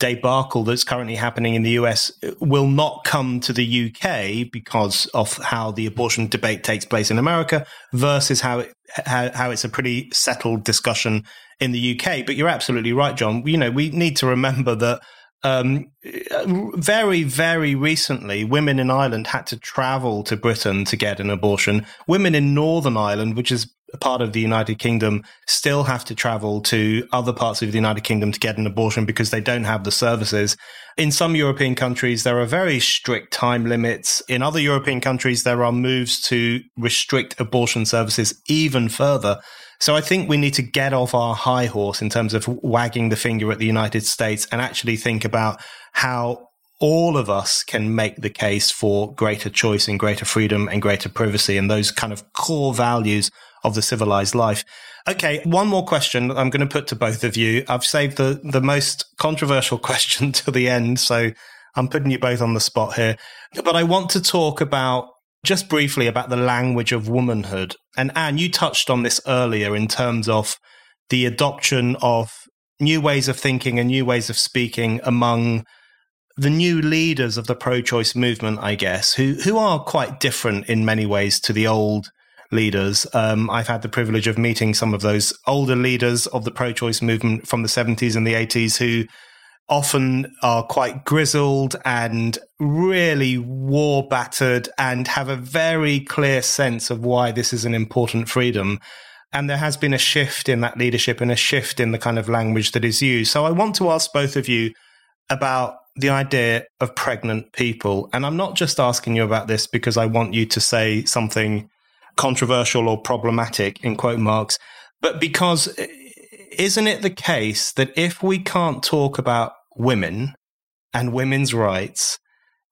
debacle that's currently happening in the US will not come to the UK because of how the abortion debate takes place in America versus how it, how, how it's a pretty settled discussion in the UK. But you're absolutely right, Jon. You know, we need to remember that um, very, very recently, women in Ireland had to travel to Britain to get an abortion. Women in Northern Ireland, which is part of the United Kingdom, still have to travel to other parts of the United Kingdom to get an abortion because they don't have the services. In some European countries, there are very strict time limits. In other European countries, there are moves to restrict abortion services even further. So I think we need to get off our high horse in terms of wagging the finger at the United States and actually think about how all of us can make the case for greater choice and greater freedom and greater privacy and those kind of core values of the civilized life. Okay, one more question I'm going to put to both of you. I've saved the, the most controversial question to the end, so I'm putting you both on the spot here. But I want to talk about just briefly about the language of womanhood. And Ann, you touched on this earlier in terms of the adoption of new ways of thinking and new ways of speaking among the new leaders of the pro-choice movement, I guess, who who are quite different in many ways to the old leaders. Um, I've had the privilege of meeting some of those older leaders of the pro-choice movement from the 70s and the 80s who often are quite grizzled and really war battered and have a very clear sense of why this is an important freedom. And there has been a shift in that leadership and a shift in the kind of language that is used. So I want to ask both of you about the idea of pregnant people. And I'm not just asking you about this because I want you to say something controversial or problematic in quote marks, but because isn't it the case that if we can't talk about women and women's rights,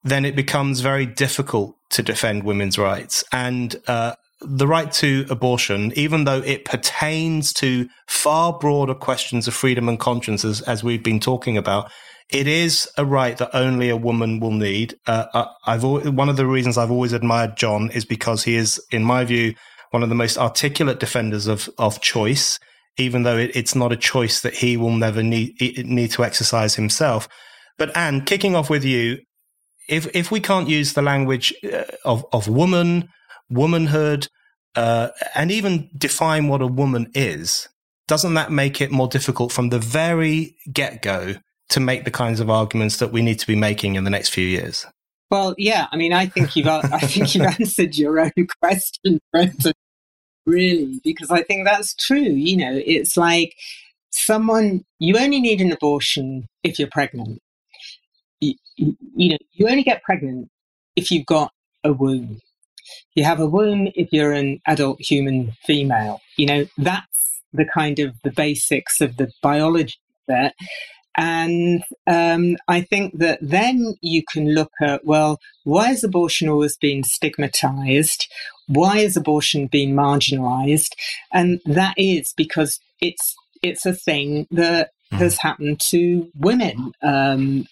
then it becomes very difficult to defend women's rights. And uh, the right to abortion, even though it pertains to far broader questions of freedom and conscience, as, as we've been talking about, it is a right that only a woman will need. Uh, uh I've one of the reasons I've always admired Jon is because he is, in my view, one of the most articulate defenders of of choice even though it, it's not a choice that he will never need need to exercise himself. But Ann, kicking off with you, if if we can't use the language uh, of of woman, womanhood, uh, and even define what a woman is, doesn't that make it more difficult from the very get go to make the kinds of arguments that we need to be making in the next few years? Well, yeah. I mean, I think you've I think you've answered your own question, Brendan. Really, because I think that's true. You know, it's like someone, you only need an abortion if you're pregnant. You, you, know, you only get pregnant if you've got a womb. You have a womb if you're an adult human female. You know, that's the kind of the basics of the biology there. And um, I think that then you can look at, well, why is abortion always being stigmatized? Why is abortion being marginalized? And that is because it's it's a thing that mm. has happened to women um,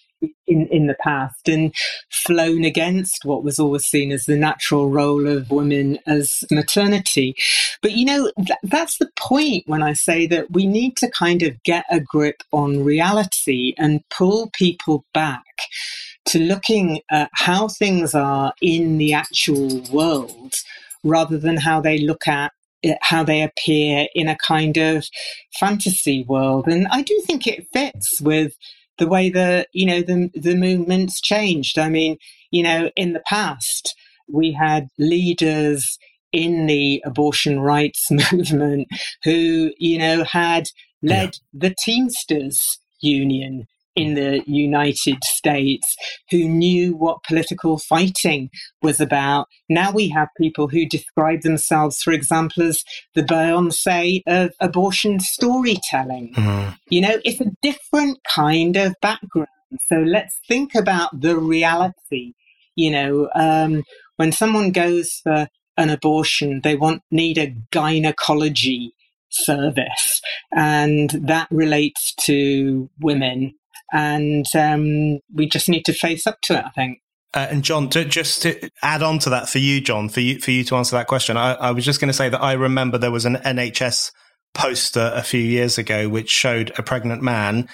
in, in the past and flown against what was always seen as the natural role of women as maternity. But you know, th- that's the point when I say that we need to kind of get a grip on reality and pull people back to looking at how things are in the actual world rather than how they look at eh, how they appear in a kind of fantasy world. And I do think it fits with the way that you know the the movement's changed. I mean, you know, in the past we had leaders in the abortion rights movement who you know had led yeah. the Teamsters Union in the United States who knew what political fighting was about. Now we have people who describe themselves, for example, as the Beyonce of abortion storytelling. Mm. You know, it's a different kind of background. So let's think about the reality. You know, um, when someone goes for an abortion, they want need a gynecology service, and that relates to women and um, we just need to face up to it. I think. Uh, and Jon, to, just to add on to that for you, Jon, for you for you to answer that question, I, I was just going to say that I remember there was an NHS poster a few years ago which showed a pregnant man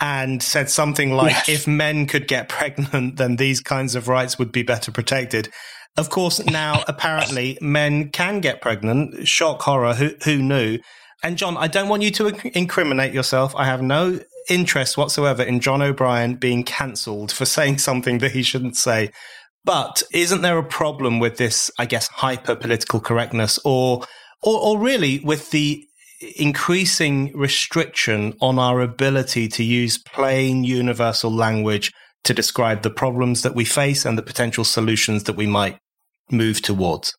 and said something like, yes. "If men could get pregnant, then these kinds of rights would be better protected." Of course, now apparently men can get pregnant. Shock horror. Who who knew? And Jon, I don't want you to incriminate yourself. I have no interest whatsoever in Jon O'Brien being cancelled for saying something that he shouldn't say. But isn't there a problem with this, I guess, hyper political correctness or, or, or really with the increasing restriction on our ability to use plain universal language to describe the problems that we face and the potential solutions that we might move towards?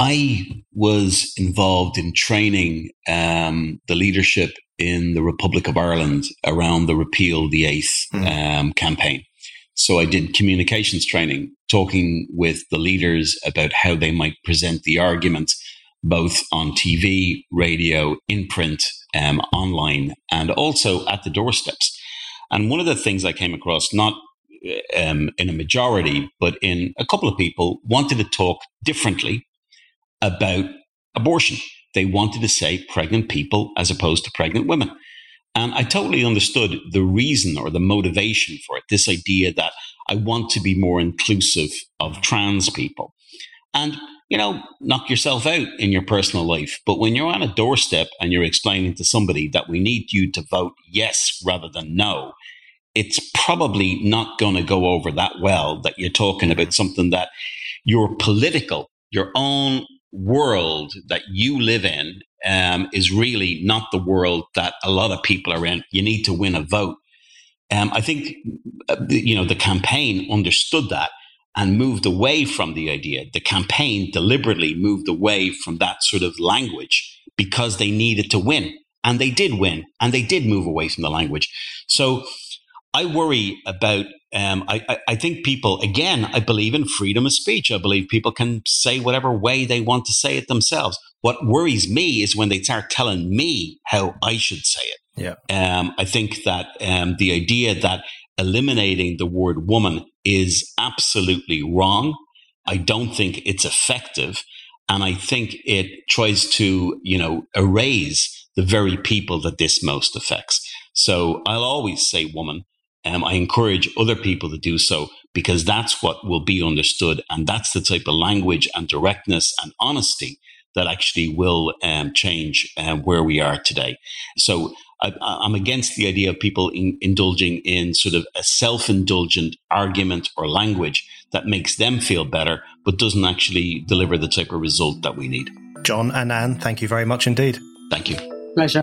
I was involved in training um, the leadership in the Republic of Ireland around the Repeal the Eighth mm. um, campaign. So I did communications training, talking with the leaders about how they might present the argument, both on TV, radio, in print, um, online, and also at the doorsteps. And one of the things I came across, not um, in a majority, but in a couple of people, wanted to talk differently about abortion. They wanted to say pregnant people as opposed to pregnant women. And I totally understood the reason or the motivation for it this idea that I want to be more inclusive of trans people. And, you know, knock yourself out in your personal life. But when you're on a doorstep and you're explaining to somebody that we need you to vote yes rather than no, it's probably not going to go over that well that you're talking about something that your political, your own world that you live in um, is really not the world that a lot of people are in. You need to win a vote. Um, I think uh, you know the campaign understood that and moved away from the idea. The campaign deliberately moved away from that sort of language because they needed to win, and they did win, and they did move away from the language. So I worry about. Um, I, I think people again. I believe in freedom of speech. I believe people can say whatever way they want to say it themselves. What worries me is when they start telling me how I should say it. Yeah. Um, I think that um, the idea that eliminating the word woman is absolutely wrong. I don't think it's effective. And I think it tries to, you know, erase the very people that this most affects. So I'll always say woman um, I encourage other people to do so because that's what will be understood. And that's the type of language and directness and honesty that actually will um, change uh, where we are today. So I, am against the idea of people in, indulging in sort of a self indulgent argument or language that makes them feel better, but doesn't actually deliver the type of result that we need. Jon and Ann, thank you very much indeed. Thank you. Pleasure.